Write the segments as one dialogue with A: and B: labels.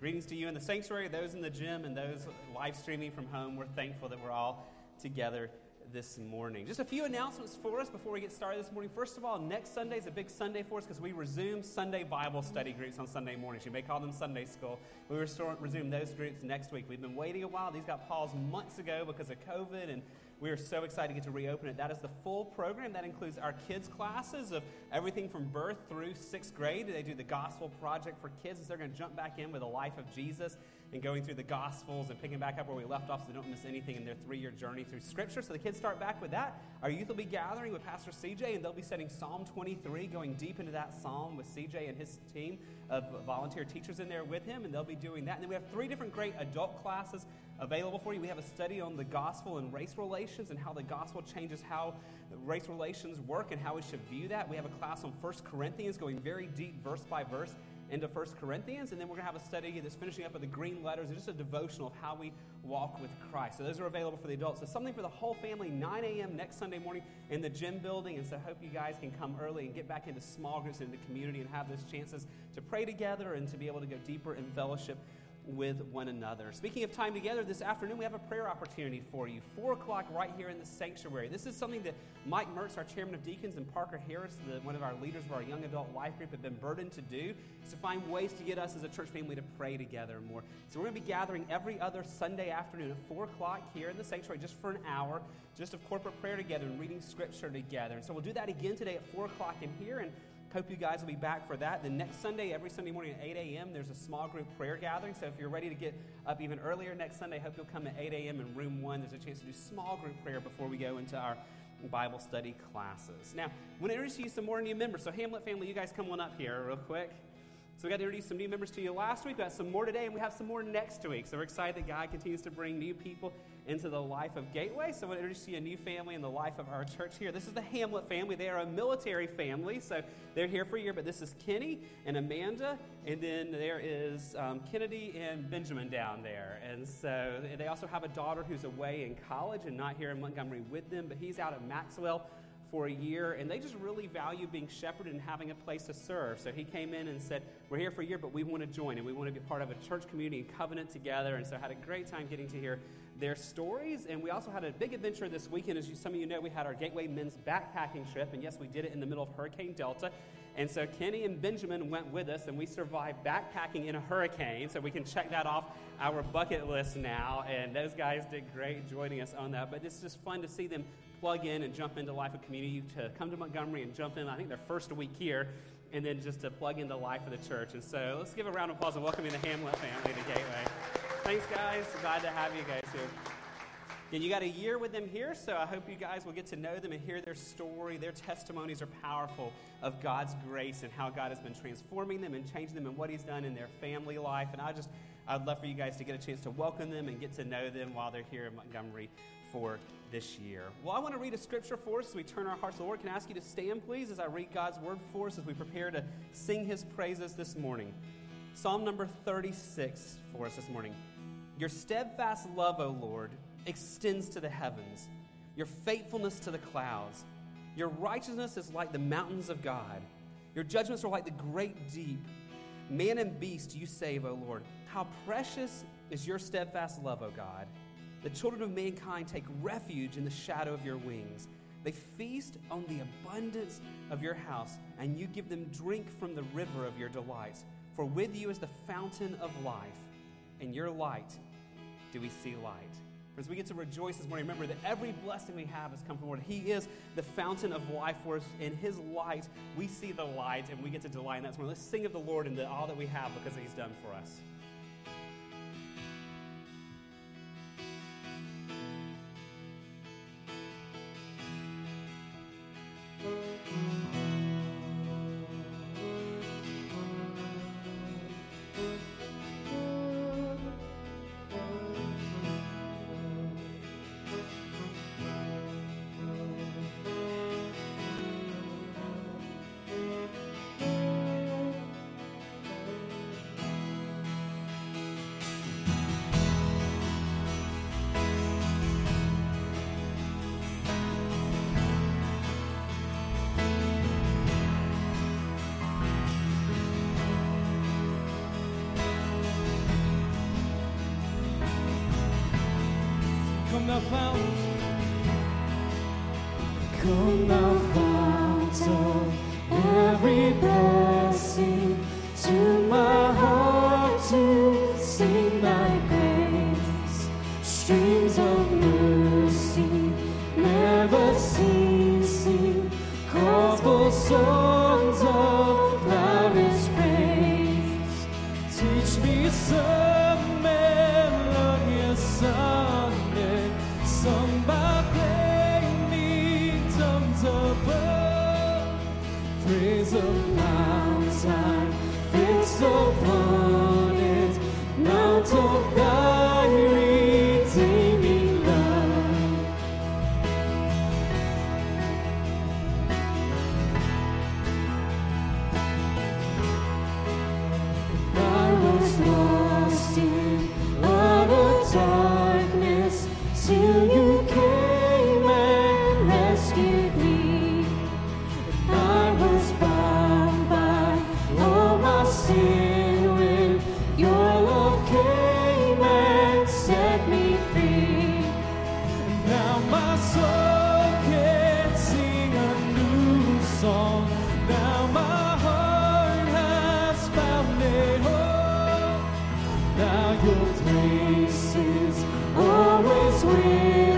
A: Greetings to you in the sanctuary, those in the gym, and those live streaming from home. We're thankful that we're all together this morning. Just a few announcements for us before we get started this morning. First of all, next Sunday is a big Sunday for us because we resume Sunday Bible study groups on Sunday mornings. You may call them Sunday school. We restore, resume those groups next week. We've been waiting a while. These got paused months ago because of COVID, and we are so excited to get to reopen it. That is the full program. That includes our kids' classes of everything from birth through sixth grade. They do the Gospel Project for kids, so they're going to jump back in with the life of Jesus and going through the Gospels and picking back up where we left off so they don't miss anything in their three year journey through Scripture. So the kids start back with that. Our youth will be gathering with Pastor CJ, and they'll be studying Psalm 23, going deep into that psalm with CJ and his team of volunteer teachers in there with him, and they'll be doing that. And then we have three different great adult classes available for you. We have a study on the gospel and race relations and how the gospel changes how race relations work and how we should view that. We have a class on 1 Corinthians going very deep, verse by verse, into 1 Corinthians. And then we're going to have a study that's finishing up with the green letters just a devotional of how we walk with Christ. So those are available for the adults. So something for the whole family, 9 a.m. next Sunday morning in the gym building. And so I hope you guys can come early and get back into small groups in the community and have those chances to pray together and to be able to go deeper in fellowship with one another. Speaking of time together, this afternoon we have a prayer opportunity for you. Four o'clock right here in the sanctuary. This is something that Mike Mertz, our chairman of deacons, and Parker Harris, the, one of our leaders of our young adult life group, have been burdened to do, is to find ways to get us as a church family to pray together more. So we're going to be gathering every other Sunday afternoon at four o'clock here in the sanctuary just for an hour, just of corporate prayer together and reading scripture together. And so we'll do that again today at four o'clock in here. And Hope you guys will be back for that. The next Sunday, every Sunday morning at 8 a.m., there's a small group prayer gathering. So if you're ready to get up even earlier next Sunday, hope you'll come at 8 a.m. in room one. There's a chance to do small group prayer before we go into our Bible study classes. Now, I want to introduce you some more new members. So, Hamlet family, you guys come on up here real quick. So we got to introduce some new members to you last week. We got some more today, and we have some more next week. So we're excited that God continues to bring new people into the life of Gateway. So I want to introduce you a new family in the life of our church here. This is the Hamlet family. They are a military family, so they're here for a year. But this is Kenny and Amanda, and then there is um, Kennedy and Benjamin down there. And so they also have a daughter who's away in college and not here in Montgomery with them, but he's out at Maxwell for a year, and they just really value being shepherded and having a place to serve. So he came in and said, We're here for a year, but we want to join, and we want to be part of a church community and covenant together. And so I had a great time getting to hear their stories. And we also had a big adventure this weekend. As you, some of you know, we had our Gateway Men's backpacking trip, and yes, we did it in the middle of Hurricane Delta. And so Kenny and Benjamin went with us, and we survived backpacking in a hurricane. So we can check that off our bucket list now. And those guys did great joining us on that. But it's just fun to see them plug in and jump into life of community, to come to Montgomery and jump in. I think their first week here, and then just to plug into the life of the church. And so let's give a round of applause and welcoming the Hamlet family to Gateway. Thanks, guys. Glad to have you guys here. And you got a year with them here, so I hope you guys will get to know them and hear their story. Their testimonies are powerful of God's grace and how God has been transforming them and changing them and what He's done in their family life. And I just, I'd love for you guys to get a chance to welcome them and get to know them while they're here in Montgomery for this year. Well, I want to read a scripture for us as we turn our hearts to the Lord. Can I ask you to stand, please, as I read God's word for us as we prepare to sing His praises this morning? Psalm number 36 for us this morning. Your steadfast love, O Lord, extends to the heavens, your faithfulness to the clouds. Your righteousness is like the mountains of God. Your judgments are like the great deep. Man and beast you save, O Lord. How precious is your steadfast love, O God. The children of mankind take refuge in the shadow of your wings. They feast on the abundance of your house, and you give them drink from the river of your delights. For with you is the fountain of life. In your light do we see light. As we get to rejoice this morning, remember that every blessing we have has come from Lord. He is the fountain of life for us. In His light, we see the light, and we get to delight in that. So let's sing of the Lord and all that we have because He's done for us.
B: your grace is always with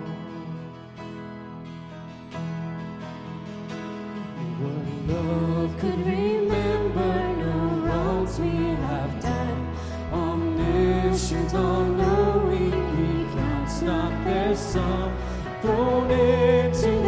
B: into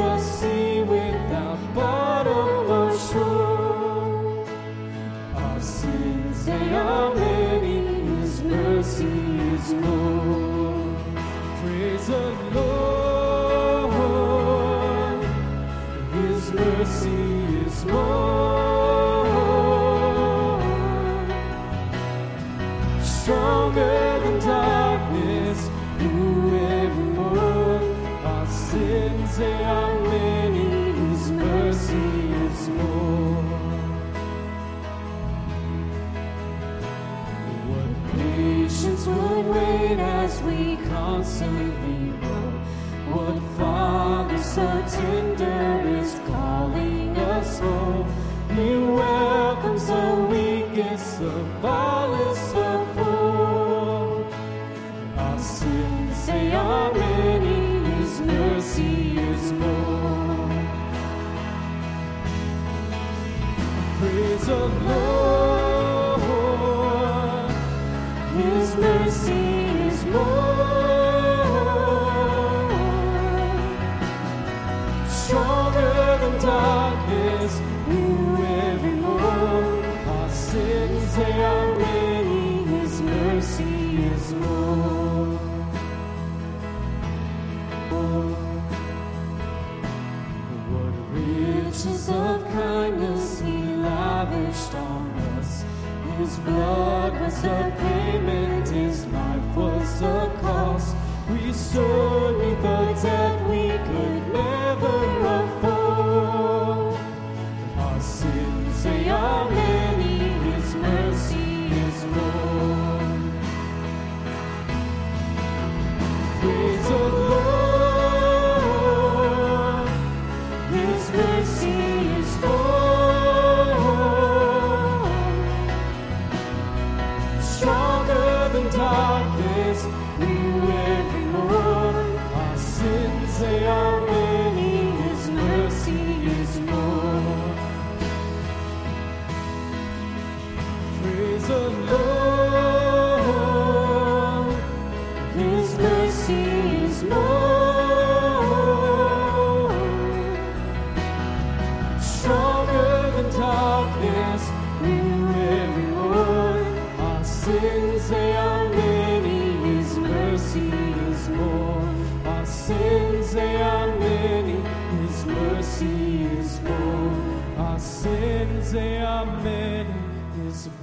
B: His mercy is more.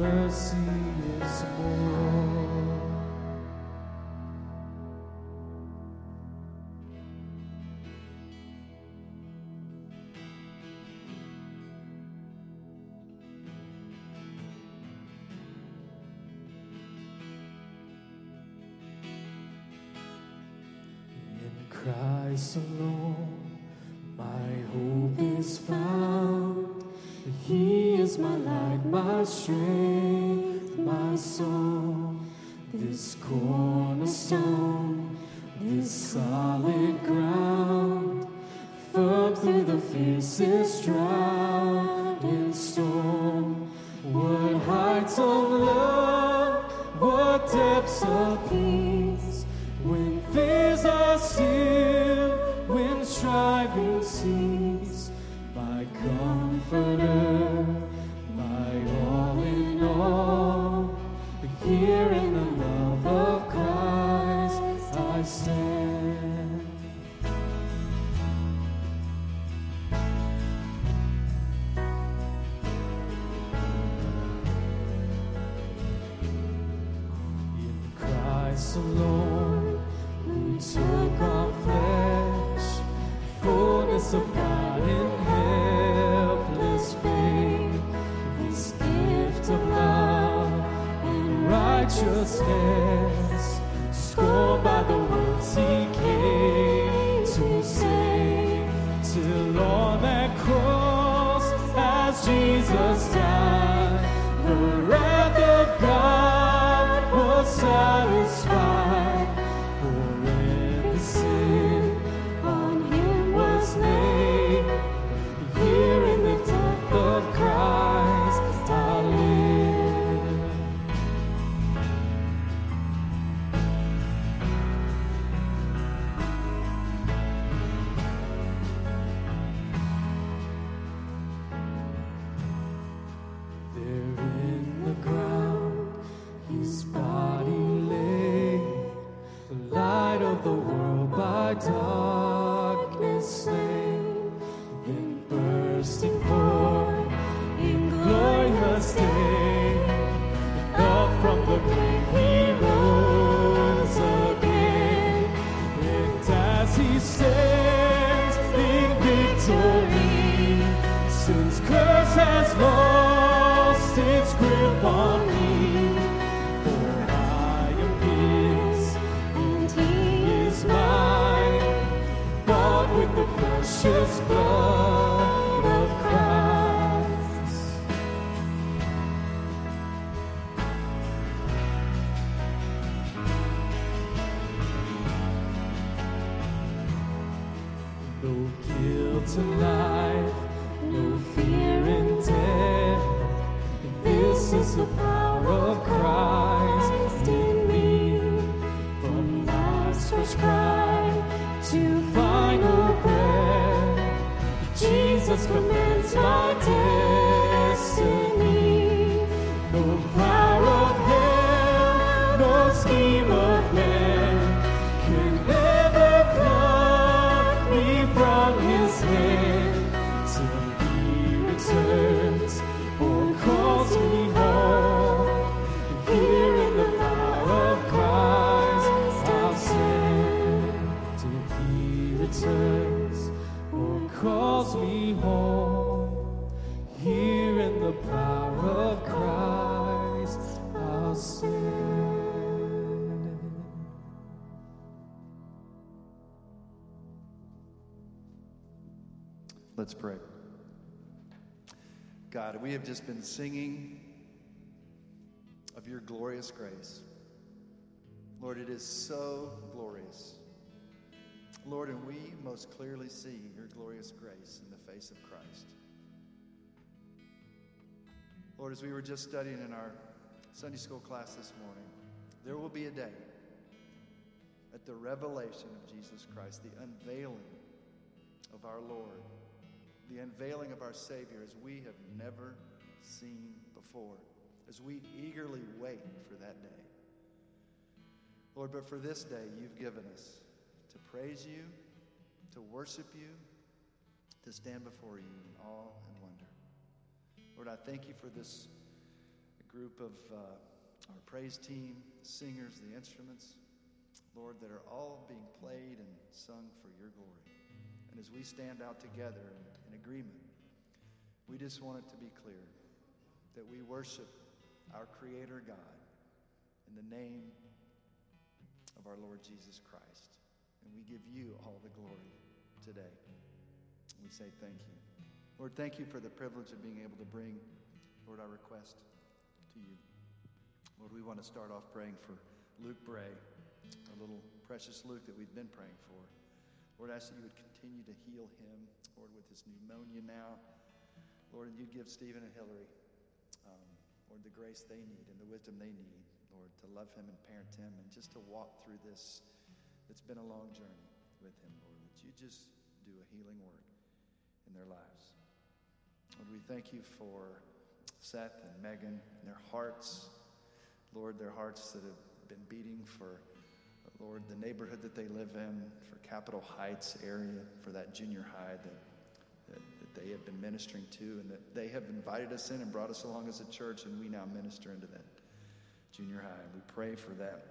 B: Mercy
C: been singing of your glorious grace. Lord, it is so glorious. Lord, and we most clearly see your glorious grace in the face of Christ. Lord, as we were just studying in our Sunday school class this morning, there will be a day at the revelation of Jesus Christ, the unveiling of our Lord, the unveiling of our Savior as we have never seen before, as we eagerly wait for that day. Lord, but for this day you've given us to praise you, to worship you, to stand before you in awe and wonder. Lord, I thank you for this group of uh, our praise team, singers, the instruments, Lord, that are all being played and sung for your glory. And as we stand out together in, in agreement, we just want it to be clear that we worship our Creator God in the name of our Lord Jesus Christ. And we give you all the glory today. We say thank you. Lord, thank you for the privilege of being able to bring, Lord, our request to you. Lord, we want to start off praying for Luke Bray, our little precious Luke that we've been praying for. Lord, I ask that you would continue to heal him, Lord, with his pneumonia now. Lord, and you'd give Stephen and Hillary, Lord, the grace they need and the wisdom they need, Lord, to love him and parent him and just to walk through this. It's been a long journey with him, Lord, that you just do a healing work in their lives. Lord, we thank you for Seth and Megan and their hearts. Lord, their hearts that have been beating for, Lord, the neighborhood that they live in, for Capitol Heights area, for that junior high that they have been ministering to, and that they have invited us in and brought us along as a church, and we now minister into that junior high. And We pray for that.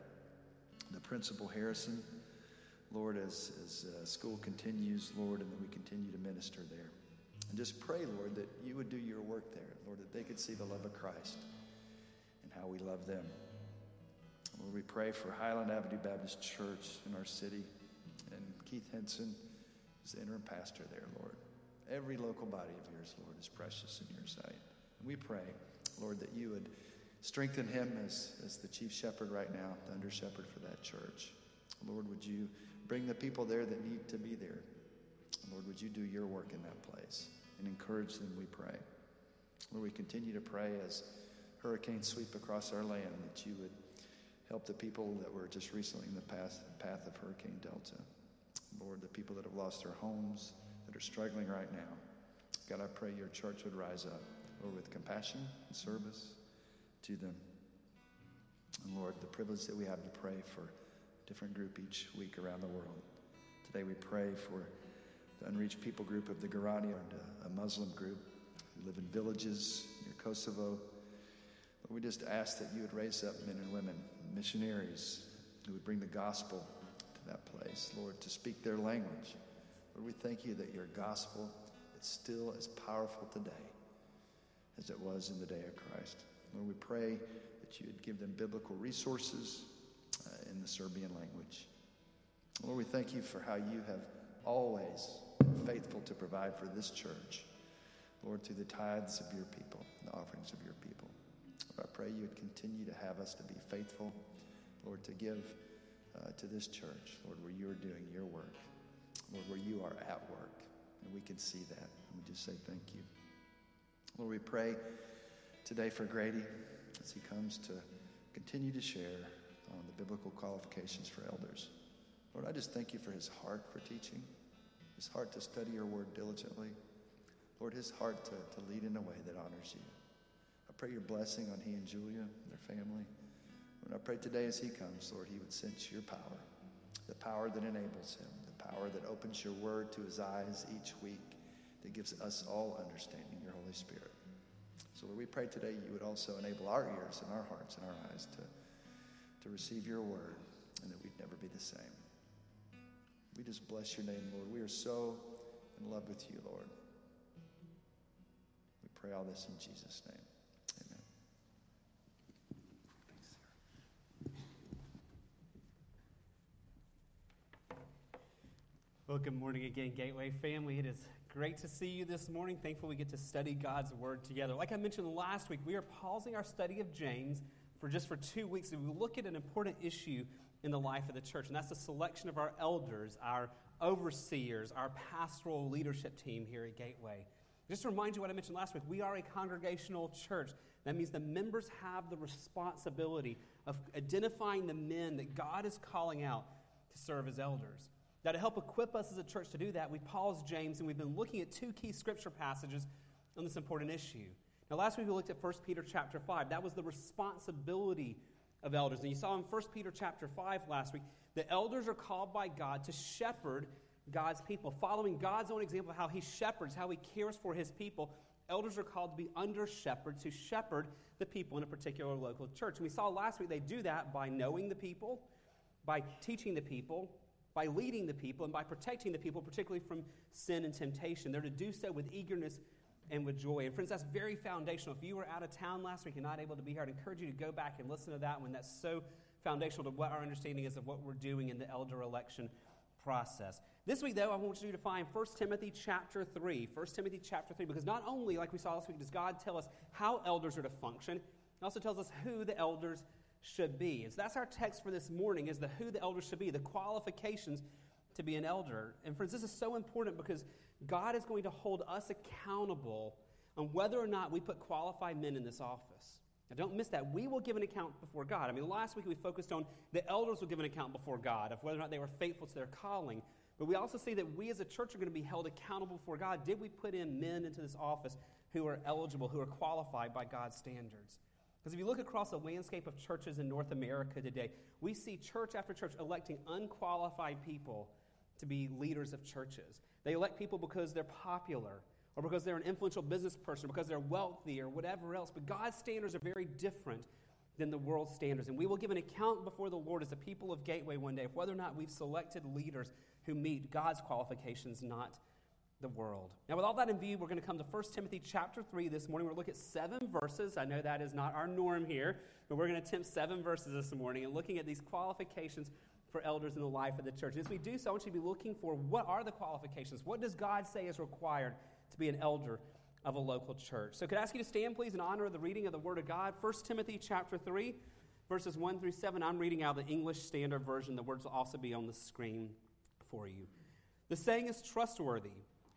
C: The principal Harrison, Lord, as, as uh, school continues, Lord, and that we continue to minister there. And just pray, Lord, that you would do your work there, Lord, that they could see the love of Christ and how we love them. Lord, we pray for Highland Avenue Baptist Church in our city, and Keith Henson is the interim pastor there, Lord. Every local body of yours, Lord, is precious in your sight. We pray, Lord, that you would strengthen him as, as the chief shepherd right now, the under shepherd for that church. Lord, would you bring the people there that need to be there? Lord, would you do your work in that place and encourage them, we pray. Lord, we continue to pray as hurricanes sweep across our land that you would help the people that were just recently in the path, path of Hurricane Delta. Lord, the people that have lost their homes, that are struggling right now. God, I pray your church would rise up, Lord, with compassion and service to them. And Lord, the privilege that we have to pray for a different group each week around the world. Today we pray for the unreached people group of the Gorani, and a, a Muslim group who live in villages near Kosovo. Lord, we just ask that you would raise up men and women, missionaries, who would bring the gospel to that place, Lord, to speak their language. Lord, we thank you that your gospel is still as powerful today as it was in the day of Christ. Lord, we pray that you would give them biblical resources uh, in the Serbian language. Lord, we thank you for how you have always been faithful to provide for this church, Lord, through the tithes of your people, the offerings of your people. Lord, I pray you would continue to have us to be faithful, Lord, to give uh, to this church, Lord, where you are doing your work, Lord, where you are at work. And we can see that. And we just say thank you. Lord, we pray today for Grady as he comes to continue to share on the biblical qualifications for elders. Lord, I just thank you for his heart for teaching, his heart to study your word diligently. Lord, his heart to, to lead in a way that honors you. I pray your blessing on he and Julia and their family. And I pray today as he comes, Lord, he would sense your power, the power that enables him, power that opens your word to his eyes each week, that gives us all understanding, your Holy Spirit. So, Lord, we pray today you would also enable our ears and our hearts and our eyes to, to receive your word and that we'd never be the same. We just bless your name, Lord. We are so in love with you, Lord. We pray all this in Jesus' name. Amen.
A: Well, good morning again, Gateway family. It is great to see you this morning. Thankful we get to study God's Word together. Like I mentioned last week, we are pausing our study of James for just for two weeks, and we look at an important issue in the life of the church, and that's the selection of our elders, our overseers, our pastoral leadership team here at Gateway. Just to remind you what I mentioned last week, we are a congregational church. That means the members have the responsibility of identifying the men that God is calling out to serve as elders. Now, to help equip us as a church to do that, we paused James and we've been looking at two key scripture passages on this important issue. Now, last week we looked at 1 Peter chapter 5. That was the responsibility of elders. And you saw in 1 Peter chapter 5 last week, the elders are called by God to shepherd God's people. Following God's own example of how he shepherds, how he cares for his people, elders are called to be under shepherds who shepherd the people in a particular local church. And we saw last week they do that by knowing the people, by teaching the people, by leading the people and by protecting the people, particularly from sin and temptation. They're to do so with eagerness and with joy. And friends, that's very foundational. If you were out of town last week and not able to be here, I'd encourage you to go back and listen to that one. That's so foundational to what our understanding is of what we're doing in the elder election process. This week, though, I want you to find 1 Timothy chapter 3. 1 Timothy chapter 3, because not only, like we saw last week, does God tell us how elders are to function, He also tells us who the elders should be. And so that's our text for this morning is the who the elders should be, the qualifications to be an elder. And friends, this is so important because God is going to hold us accountable on whether or not we put qualified men in this office. Now, don't miss that. We will give an account before God. I mean, last week we focused on the elders will give an account before God of whether or not they were faithful to their calling. But we also see that we as a church are going to be held accountable before God. Did we put in men into this office who are eligible, who are qualified by God's standards? Because if you look across the landscape of churches in North America today, we see church after church electing unqualified people to be leaders of churches. They elect people because they're popular, or because they're an influential business person, because they're wealthy, or whatever else. But God's standards are very different than the world's standards. And we will give an account before the Lord as the people of Gateway one day of whether or not we've selected leaders who meet God's qualifications, not the world. Now, with all that in view, we're going to come to 1 Timothy chapter 3 this morning. We're going to look at seven verses. I know that is not our norm here, but we're going to attempt seven verses this morning and looking at these qualifications for elders in the life of the church. And As we do so, I want you to be looking for what are the qualifications? What does God say is required to be an elder of a local church? So, could I ask you to stand, please, in honor of the reading of the Word of God? 1 Timothy chapter 3, verses 1 through 7. I'm reading out the English Standard Version. The words will also be on the screen for you. The saying is trustworthy.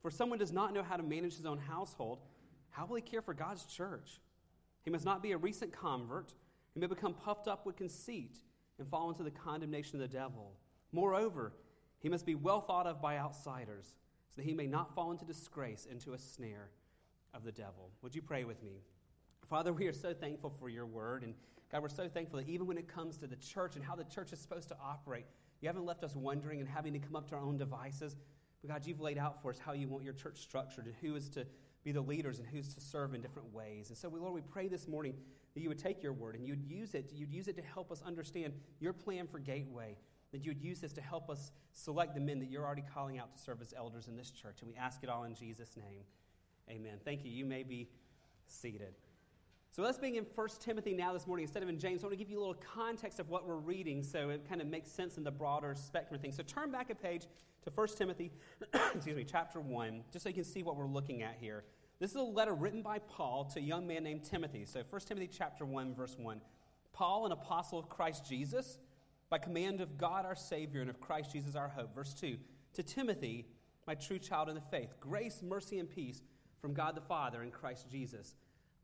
A: For someone does not know how to manage his own household, how will he care for God's church? He must not be a recent convert. He may become puffed up with conceit and fall into the condemnation of the devil. Moreover, he must be well thought of by outsiders, so that he may not fall into disgrace, into a snare of the devil. Would you pray with me? Father, we are so thankful for your word. And God, we're so thankful that even when it comes to the church and how the church is supposed to operate, you haven't left us wondering and having to come up to our own devices. But God, you've laid out for us how you want your church structured and who is to be the leaders and who's to serve in different ways. And so, Lord, we pray this morning that you would take your word and you'd use it, you'd use it to help us understand your plan for Gateway, that you would use this to help us select the men that you're already calling out to serve as elders in this church. And we ask it all in Jesus' name. Amen. Thank you. You may be seated. So let's begin in 1 Timothy now this morning instead of in James. I want to give you a little context of what we're reading so it kind of makes sense in the broader spectrum of things. So turn back a page to 1 Timothy, excuse me, chapter 1, just so you can see what we're looking at here. This is a letter written by Paul to a young man named Timothy. So 1 Timothy chapter 1, verse 1. Paul, an apostle of Christ Jesus, by command of God our Savior and of Christ Jesus our hope. Verse 2. To Timothy, my true child in the faith, grace, mercy, and peace from God the Father and Christ Jesus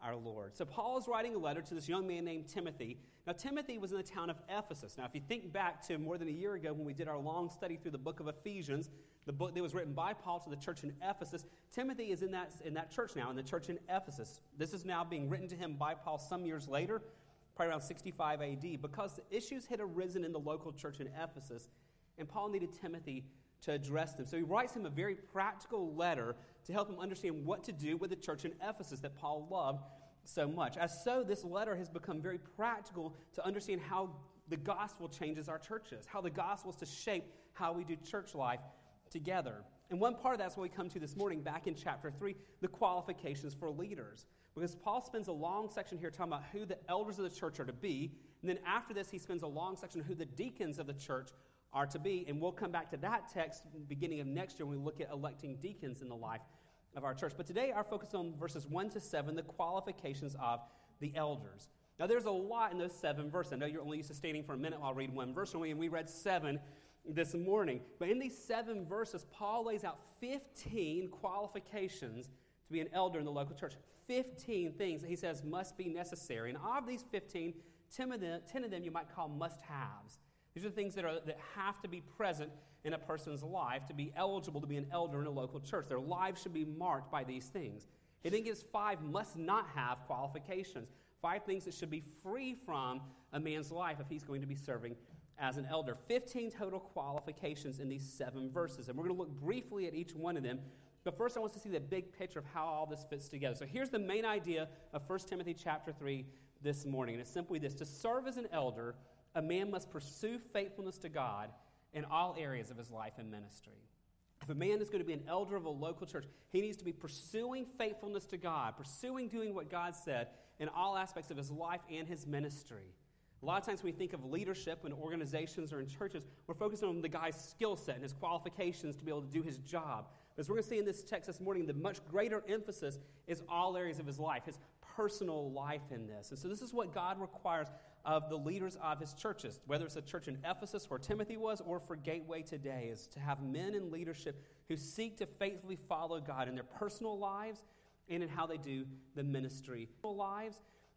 A: our Lord. So Paul is writing a letter to this young man named Timothy. Now, Timothy was in the town of Ephesus. Now, if you think back to more than a year ago when we did our long study through the book of Ephesians, the book that was written by Paul to the church in Ephesus, Timothy is in that, in that church now, in the church in Ephesus. This is now being written to him by Paul some years later, probably around 65 AD, because issues had arisen in the local church in Ephesus, and Paul needed Timothy to address them. So he writes him a very practical letter to help him understand what to do with the church in Ephesus that Paul loved so much. As so, this letter has become very practical to understand how the gospel changes our churches, how the gospel is to shape how we do church life together. And one part of that's what we come to this morning, back in chapter 3, the qualifications for leaders. Because Paul spends a long section here talking about who the elders of the church are to be. And then after this, he spends a long section on who the deacons of the church are to be. And we'll come back to that text beginning of next year when we look at electing deacons in the life of our church. But today, our focus on verses 1 to 7, the qualifications of the elders. Now, there's a lot in those seven verses. I know you're only used to for a minute while I read one verse, and we read seven this morning. But in these seven verses, Paul lays out 15 qualifications to be an elder in the local church. 15 things that he says must be necessary. And of these 15, 10 of them, 10 of them you might call must haves. These are things that, are, that have to be present in a person's life to be eligible to be an elder in a local church. Their lives should be marked by these things. It then gives five must not have qualifications, five things that should be free from a man's life if he's going to be serving as an elder. 15 total qualifications in these seven verses. And we're going to look briefly at each one of them. But first, I want to see the big picture of how all this fits together. So here's the main idea of 1 Timothy chapter 3 this morning. And it's simply this To serve as an elder, a man must pursue faithfulness to God in all areas of his life and ministry. If a man is going to be an elder of a local church, he needs to be pursuing faithfulness to God, pursuing doing what God said in all aspects of his life and his ministry. A lot of times when we think of leadership in organizations or in churches, we're focusing on the guy's skill set and his qualifications to be able to do his job. But as we're going to see in this text this morning, the much greater emphasis is all areas of his life, his personal life in this. And so this is what God requires of the leaders of his churches, whether it's a church in Ephesus where Timothy was or for Gateway today, is to have men in leadership who seek to faithfully follow God in their personal lives and in how they do the ministry lives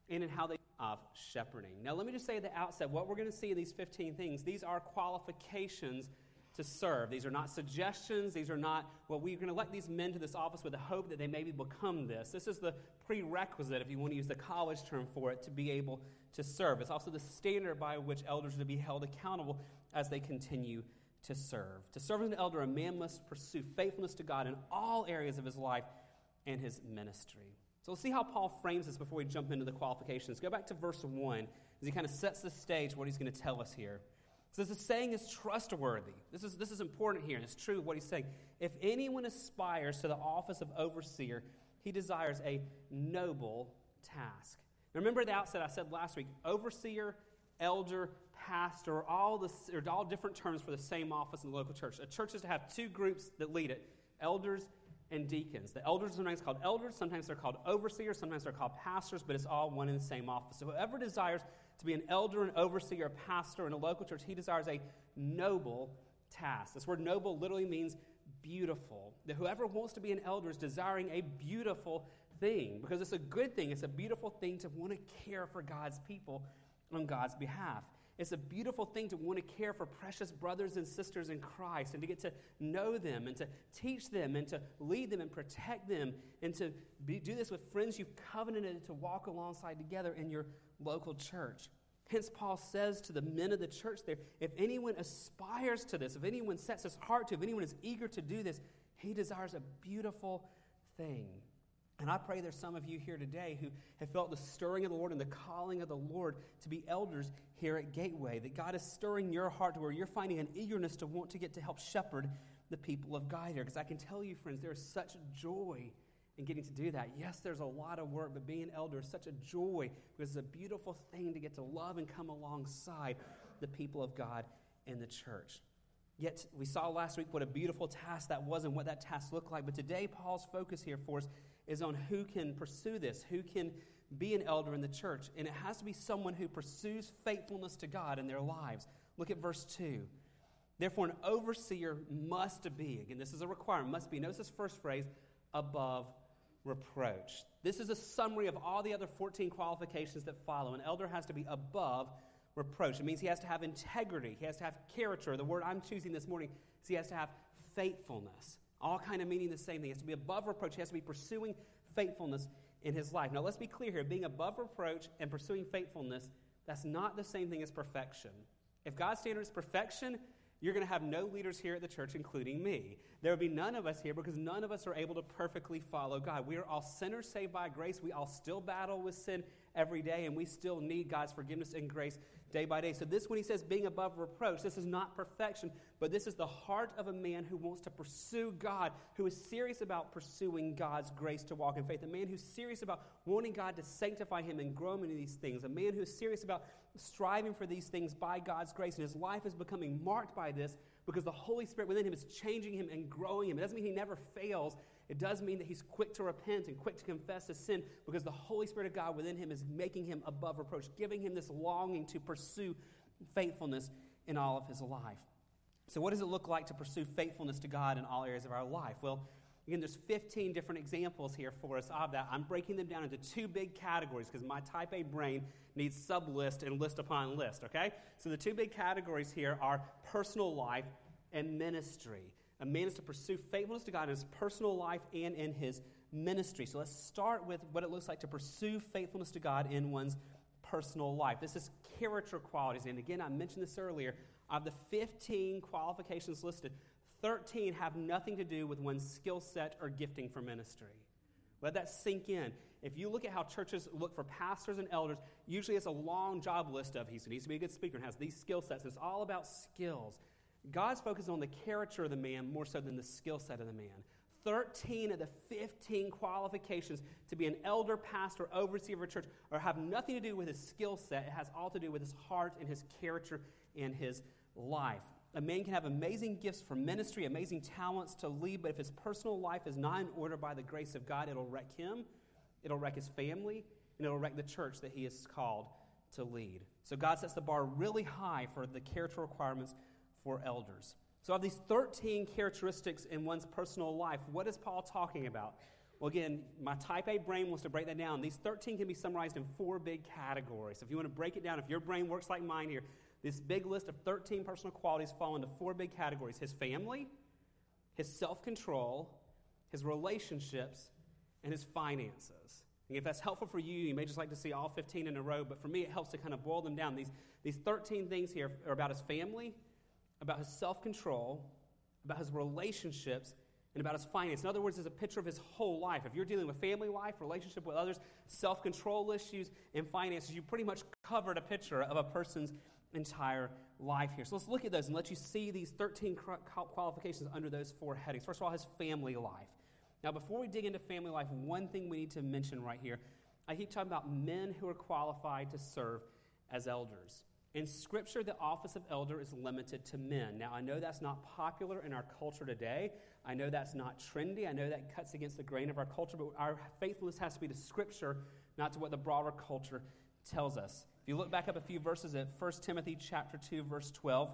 A: and in how they of shepherding. Now let me just say at the outset what we're going to see in these 15 things, these are qualifications to serve. These are not suggestions. These are not, well, we're going to elect these men to this office with the hope that they maybe become this. This is the prerequisite, if you want to use the college term for it, to be able to serve. It's also the standard by which elders are to be held accountable as they continue to serve. To serve as an elder, a man must pursue faithfulness to God in all areas of his life and his ministry. So we'll see how Paul frames this before we jump into the qualifications. Go back to verse 1 as he kind of sets the stage what he's going to tell us here. So this is saying is trustworthy. This is, this is important here, and it's true what he's saying. If anyone aspires to the office of overseer, he desires a noble task. Now remember at the outset, I said last week, overseer, elder, pastor, all, the, are all different terms for the same office in the local church. A church is to have two groups that lead it elders and deacons. The elders are sometimes called elders, sometimes they're called overseers, sometimes they're called pastors, but it's all one in the same office. So whoever desires to be an elder, an overseer, a pastor in a local church, he desires a noble task. This word noble literally means beautiful. That whoever wants to be an elder is desiring a beautiful thing because it's a good thing. It's a beautiful thing to want to care for God's people on God's behalf. It's a beautiful thing to want to care for precious brothers and sisters in Christ and to get to know them and to teach them and to lead them and protect them and to be, do this with friends you've covenanted to walk alongside together in your local church. Hence, Paul says to the men of the church there if anyone aspires to this, if anyone sets his heart to, if anyone is eager to do this, he desires a beautiful thing. And I pray there's some of you here today who have felt the stirring of the Lord and the calling of the Lord to be elders here at Gateway. That God is stirring your heart to where you're finding an eagerness to want to get to help shepherd the people of God here. Because I can tell you, friends, there is such joy in getting to do that. Yes, there's a lot of work, but being an elder is such a joy because it's a beautiful thing to get to love and come alongside the people of God in the church. Yet, we saw last week what a beautiful task that was and what that task looked like. But today, Paul's focus here for us is on who can pursue this, who can be an elder in the church. And it has to be someone who pursues faithfulness to God in their lives. Look at verse 2. Therefore, an overseer must be, again, this is a requirement, must be, notice this first phrase, above reproach. This is a summary of all the other 14 qualifications that follow. An elder has to be above reproach. It means he has to have integrity, he has to have character. The word I'm choosing this morning is he has to have faithfulness. All kind of meaning the same thing. He has to be above reproach. He has to be pursuing faithfulness in his life. Now, let's be clear here. Being above reproach and pursuing faithfulness, that's not the same thing as perfection. If God's standard is perfection, you're going to have no leaders here at the church, including me. There will be none of us here because none of us are able to perfectly follow God. We are all sinners saved by grace. We all still battle with sin every day, and we still need God's forgiveness and grace day by day. So, this, when he says being above reproach, this is not perfection, but this is the heart of a man who wants to pursue God, who is serious about pursuing God's grace to walk in faith, a man who's serious about wanting God to sanctify him and grow him in these things, a man who's serious about striving for these things by God's grace, and his life is becoming marked by this because the Holy Spirit within him is changing him and growing him. It doesn't mean he never fails. It does mean that he's quick to repent and quick to confess his sin because the Holy Spirit of God within him is making him above reproach, giving him this longing to pursue faithfulness in all of his life. So, what does it look like to pursue faithfulness to God in all areas of our life? Well, again, there's 15 different examples here for us of that. I'm breaking them down into two big categories because my type A brain needs sub list and list upon list, okay? So, the two big categories here are personal life and ministry. A man is to pursue faithfulness to God in his personal life and in his ministry. So let's start with what it looks like to pursue faithfulness to God in one's personal life. This is character qualities. And again, I mentioned this earlier. Of the 15 qualifications listed, 13 have nothing to do with one's skill set or gifting for ministry. Let that sink in. If you look at how churches look for pastors and elders, usually it's a long job list of he needs to be a good speaker and has these skill sets. It's all about skills. God's focused on the character of the man more so than the skill set of the man. 13 of the 15 qualifications to be an elder, pastor, overseer of a church or have nothing to do with his skill set. It has all to do with his heart and his character and his life. A man can have amazing gifts for ministry, amazing talents to lead, but if his personal life is not in order by the grace of God, it'll wreck him, it'll wreck his family, and it'll wreck the church that he is called to lead. So God sets the bar really high for the character requirements elders. So, of these 13 characteristics in one's personal life, what is Paul talking about? Well, again, my type A brain wants to break that down. These 13 can be summarized in four big categories. If you want to break it down, if your brain works like mine here, this big list of 13 personal qualities fall into four big categories his family, his self control, his relationships, and his finances. And if that's helpful for you, you may just like to see all 15 in a row, but for me, it helps to kind of boil them down. These, these 13 things here are about his family, about his self control, about his relationships, and about his finance. In other words, it's a picture of his whole life. If you're dealing with family life, relationship with others, self control issues, and finances, you pretty much covered a picture of a person's entire life here. So let's look at those and let you see these 13 qualifications under those four headings. First of all, his family life. Now, before we dig into family life, one thing we need to mention right here I keep talking about men who are qualified to serve as elders. In Scripture, the office of elder is limited to men. Now, I know that's not popular in our culture today. I know that's not trendy. I know that cuts against the grain of our culture, but our faithfulness has to be to Scripture, not to what the broader culture tells us. If you look back up a few verses at 1 Timothy chapter 2, verse 12,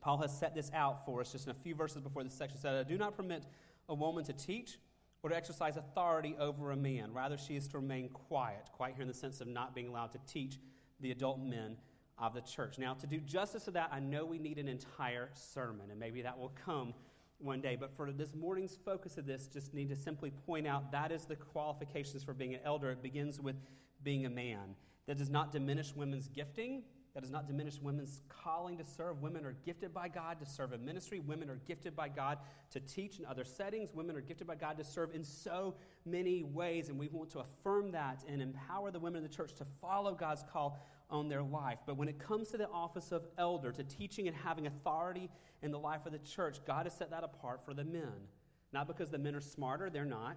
A: Paul has set this out for us just in a few verses before this section. Said, I do not permit a woman to teach or to exercise authority over a man. Rather, she is to remain quiet, quiet here in the sense of not being allowed to teach the adult men of the church. Now, to do justice to that, I know we need an entire sermon, and maybe that will come one day. But for this morning's focus of this, just need to simply point out that is the qualifications for being an elder. It begins with being a man. That does not diminish women's gifting. That does not diminish women's calling to serve. Women are gifted by God to serve in ministry. Women are gifted by God to teach in other settings. Women are gifted by God to serve in so many ways. And we want to affirm that and empower the women of the church to follow God's call on their life. But when it comes to the office of elder, to teaching and having authority in the life of the church, God has set that apart for the men. Not because the men are smarter, they're not.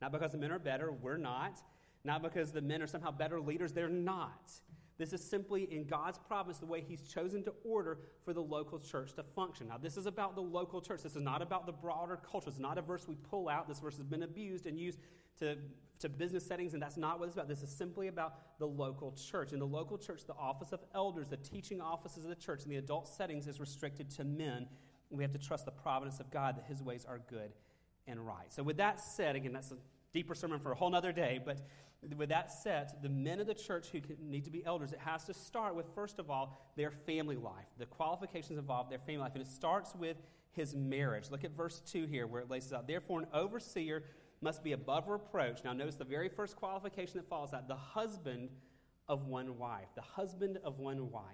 A: Not because the men are better, we're not. Not because the men are somehow better leaders, they're not. This is simply in God's providence the way He's chosen to order for the local church to function. Now, this is about the local church. This is not about the broader culture. It's not a verse we pull out. This verse has been abused and used to, to business settings, and that's not what it's about. This is simply about the local church. In the local church, the office of elders, the teaching offices of the church, in the adult settings is restricted to men. We have to trust the providence of God that His ways are good and right. So, with that said, again, that's a deeper sermon for a whole other day, but with that said, the men of the church who need to be elders, it has to start with, first of all, their family life. The qualifications involved their family life. And it starts with his marriage. Look at verse 2 here, where it lays out Therefore, an overseer must be above reproach. Now, notice the very first qualification that follows that the husband of one wife. The husband of one wife.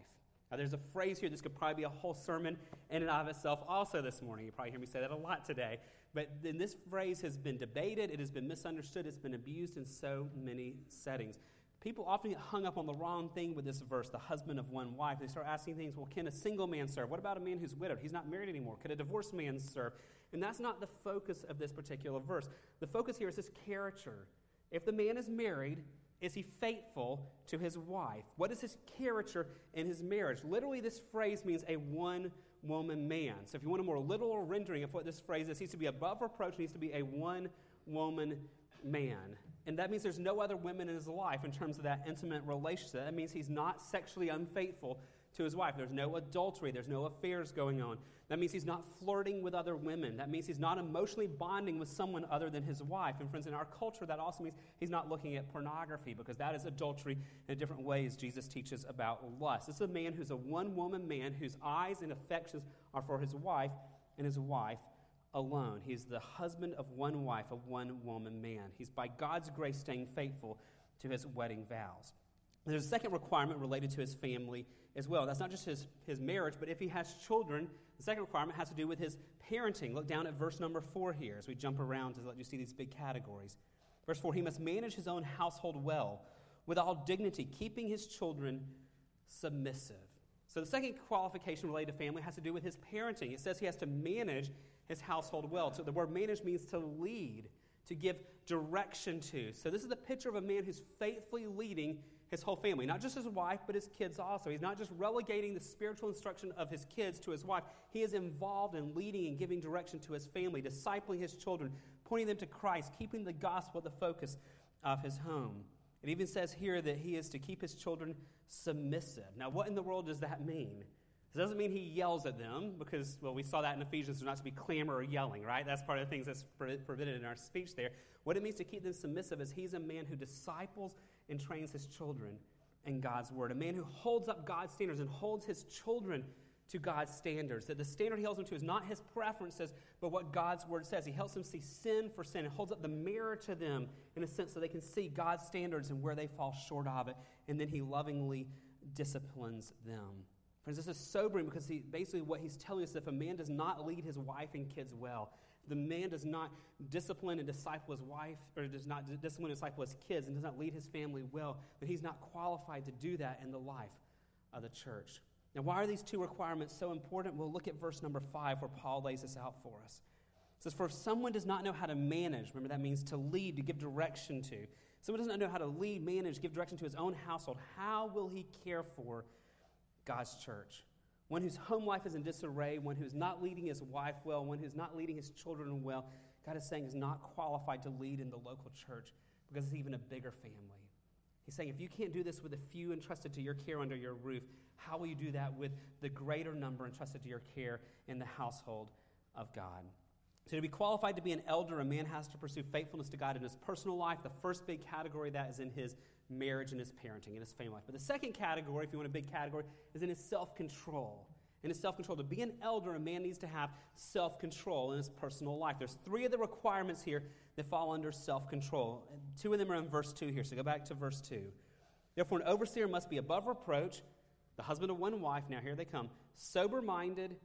A: Now, there's a phrase here, this could probably be a whole sermon in and of itself also this morning. You probably hear me say that a lot today. But then this phrase has been debated, it has been misunderstood, it's been abused in so many settings. People often get hung up on the wrong thing with this verse, the husband of one wife. They start asking things, well, can a single man serve? What about a man who's widowed? He's not married anymore. Could a divorced man serve? And that's not the focus of this particular verse. The focus here is his character. If the man is married, is he faithful to his wife? What is his character in his marriage? Literally, this phrase means a one woman man. So, if you want a more literal rendering of what this phrase is, needs to be above reproach, needs to be a one woman man. And that means there's no other women in his life in terms of that intimate relationship. That means he's not sexually unfaithful to his wife. There's no adultery, there's no affairs going on. That means he's not flirting with other women. That means he's not emotionally bonding with someone other than his wife. And friends, in our culture, that also means he's not looking at pornography because that is adultery in different ways Jesus teaches about lust. This is a man who's a one woman man whose eyes and affections are for his wife and his wife alone. He's the husband of one wife, a one woman man. He's by God's grace staying faithful to his wedding vows. There's a second requirement related to his family as well. That's not just his, his marriage, but if he has children, the second requirement has to do with his parenting. Look down at verse number four here as we jump around to let you see these big categories. Verse four, he must manage his own household well, with all dignity, keeping his children submissive. So the second qualification related to family has to do with his parenting. It says he has to manage his household well. So the word manage means to lead, to give direction to. So this is the picture of a man who's faithfully leading his whole family, not just his wife, but his kids also. He's not just relegating the spiritual instruction of his kids to his wife. He is involved in leading and giving direction to his family, discipling his children, pointing them to Christ, keeping the gospel the focus of his home. It even says here that he is to keep his children submissive. Now, what in the world does that mean? It doesn't mean he yells at them because, well, we saw that in Ephesians, there's not to be clamor or yelling, right? That's part of the things that's prohibited in our speech there. What it means to keep them submissive is he's a man who disciples and trains his children in God's word. A man who holds up God's standards and holds his children to God's standards. That the standard he holds them to is not his preferences, but what God's word says. He helps them see sin for sin and holds up the mirror to them in a sense so they can see God's standards and where they fall short of it. And then he lovingly disciplines them. Friends, this is sobering because he, basically what he's telling us is if a man does not lead his wife and kids well, the man does not discipline and disciple his wife, or does not discipline and disciple his kids, and does not lead his family well, then he's not qualified to do that in the life of the church. Now, why are these two requirements so important? We'll look at verse number five where Paul lays this out for us. It says, For if someone does not know how to manage, remember that means to lead, to give direction to. Someone does not know how to lead, manage, give direction to his own household, how will he care for God's church? One whose home life is in disarray, one who's not leading his wife well, one who's not leading his children well, God is saying is not qualified to lead in the local church because it's even a bigger family. He's saying if you can't do this with a few entrusted to your care under your roof, how will you do that with the greater number entrusted to your care in the household of God? So, to be qualified to be an elder, a man has to pursue faithfulness to God in his personal life. The first big category that is in his marriage and his parenting and his family life. But the second category, if you want a big category, is in his self control. In his self control. To be an elder, a man needs to have self control in his personal life. There's three of the requirements here that fall under self control. Two of them are in verse 2 here, so go back to verse 2. Therefore, an overseer must be above reproach, the husband of one wife. Now, here they come sober minded,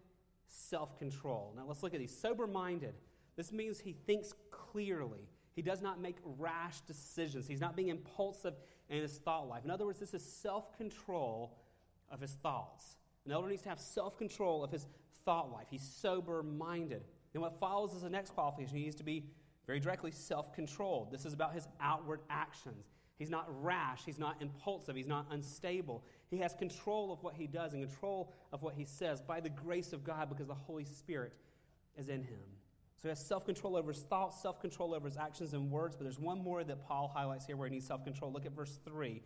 A: self control. Now, let's look at these. Sober minded. This means he thinks clearly. He does not make rash decisions. He's not being impulsive in his thought life. In other words, this is self control of his thoughts. An elder needs to have self control of his thought life. He's sober minded. And what follows is the next qualification. He needs to be very directly self controlled. This is about his outward actions. He's not rash. He's not impulsive. He's not unstable. He has control of what he does and control of what he says by the grace of God because the Holy Spirit is in him. So he has self control over his thoughts, self control over his actions and words. But there's one more that Paul highlights here where he needs self control. Look at verse 3.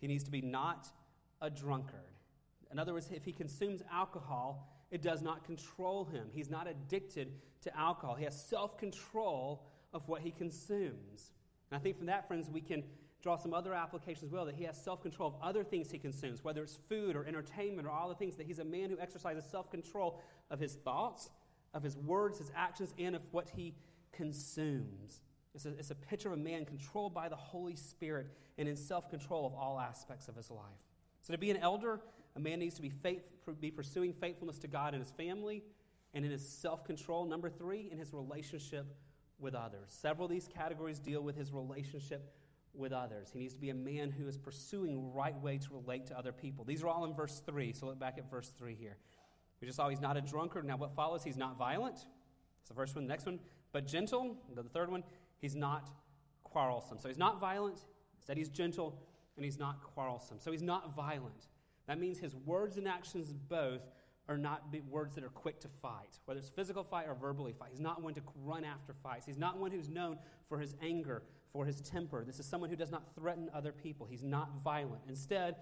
A: He needs to be not a drunkard. In other words, if he consumes alcohol, it does not control him. He's not addicted to alcohol. He has self control of what he consumes. And I think from that, friends, we can draw some other applications as well that he has self control of other things he consumes, whether it's food or entertainment or all the things, that he's a man who exercises self control of his thoughts, of his words, his actions, and of what he consumes. It's a, it's a picture of a man controlled by the Holy Spirit and in self control of all aspects of his life. So, to be an elder, a man needs to be, faith, be pursuing faithfulness to God and his family and in his self control. Number three, in his relationship with others. Several of these categories deal with his relationship with others. He needs to be a man who is pursuing right way to relate to other people. These are all in verse 3, so look back at verse 3 here. We just saw he's not a drunkard. Now, what follows? He's not violent. That's the first one. The next one, but gentle. The third one, he's not quarrelsome. So he's not violent. Instead, he's gentle, and he's not quarrelsome. So he's not violent. That means his words and actions both are not words that are quick to fight, whether it's physical fight or verbally fight. He's not one to run after fights. He's not one who's known for his anger, for his temper. This is someone who does not threaten other people. He's not violent. Instead,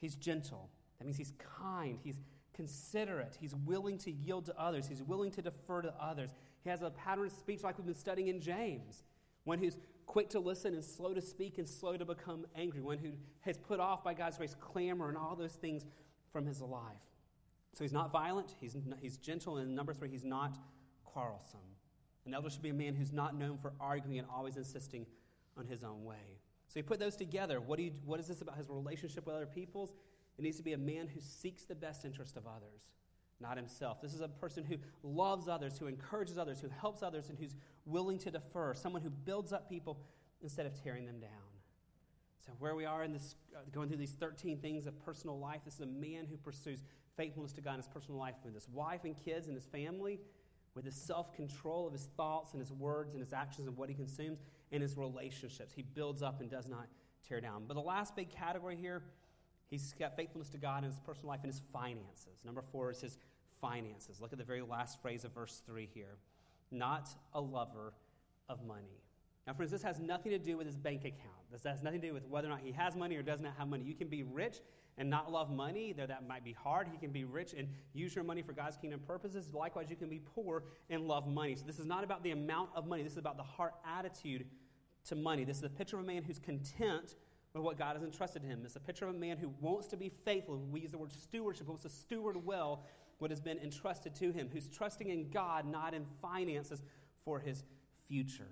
A: he's gentle. That means he's kind. He's considerate. He's willing to yield to others. He's willing to defer to others. He has a pattern of speech like we've been studying in James. One who's quick to listen and slow to speak and slow to become angry. One who has put off by God's grace clamor and all those things from his life. So he's not violent, he's, he's gentle, and number three, he's not quarrelsome. An elder should be a man who's not known for arguing and always insisting on his own way. So you put those together. What, do you, what is this about his relationship with other peoples? It needs to be a man who seeks the best interest of others, not himself. This is a person who loves others, who encourages others, who helps others, and who's willing to defer, someone who builds up people instead of tearing them down. So, where we are in this, uh, going through these 13 things of personal life, this is a man who pursues faithfulness to God in his personal life with his wife and kids and his family, with his self control of his thoughts and his words and his actions and what he consumes, and his relationships. He builds up and does not tear down. But the last big category here, he's got faithfulness to God in his personal life and his finances. Number four is his finances. Look at the very last phrase of verse 3 here not a lover of money. Now, friends, this has nothing to do with his bank account. This has nothing to do with whether or not he has money or does not have money. You can be rich and not love money, though that might be hard. He can be rich and use your money for God's kingdom purposes. Likewise, you can be poor and love money. So this is not about the amount of money. This is about the heart attitude to money. This is a picture of a man who's content with what God has entrusted him. It's a picture of a man who wants to be faithful. We use the word stewardship, wants to steward well what has been entrusted to him, who's trusting in God, not in finances for his future.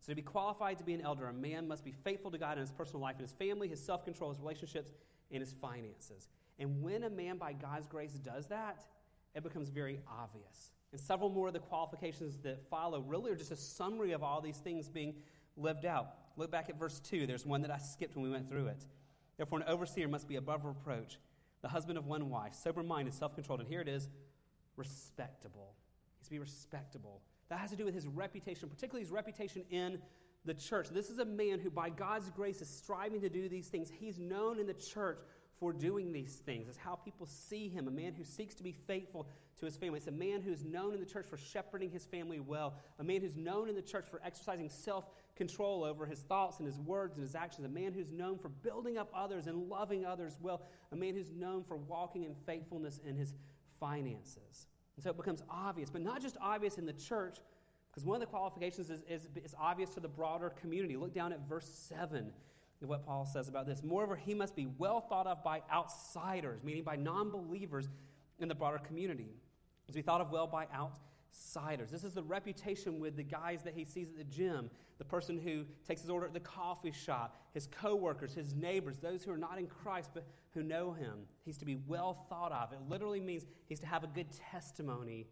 A: So, to be qualified to be an elder, a man must be faithful to God in his personal life in his family, his self control, his relationships, and his finances. And when a man, by God's grace, does that, it becomes very obvious. And several more of the qualifications that follow really are just a summary of all these things being lived out. Look back at verse 2. There's one that I skipped when we went through it. Therefore, an overseer must be above reproach, the husband of one wife, sober minded, self controlled. And here it is respectable. He's to be respectable. That has to do with his reputation, particularly his reputation in the church. This is a man who, by God's grace, is striving to do these things. He's known in the church for doing these things. It's how people see him, a man who seeks to be faithful to his family. It's a man who's known in the church for shepherding his family well, a man who's known in the church for exercising self control over his thoughts and his words and his actions, a man who's known for building up others and loving others well, a man who's known for walking in faithfulness in his finances. And so it becomes obvious, but not just obvious in the church, because one of the qualifications is, is, is obvious to the broader community. Look down at verse 7 of what Paul says about this. Moreover, he must be well thought of by outsiders, meaning by non believers in the broader community. As we thought of well by outsiders. This is the reputation with the guys that he sees at the gym, the person who takes his order at the coffee shop, his coworkers, his neighbors, those who are not in Christ but who know him. He's to be well thought of. It literally means he's to have a good testimony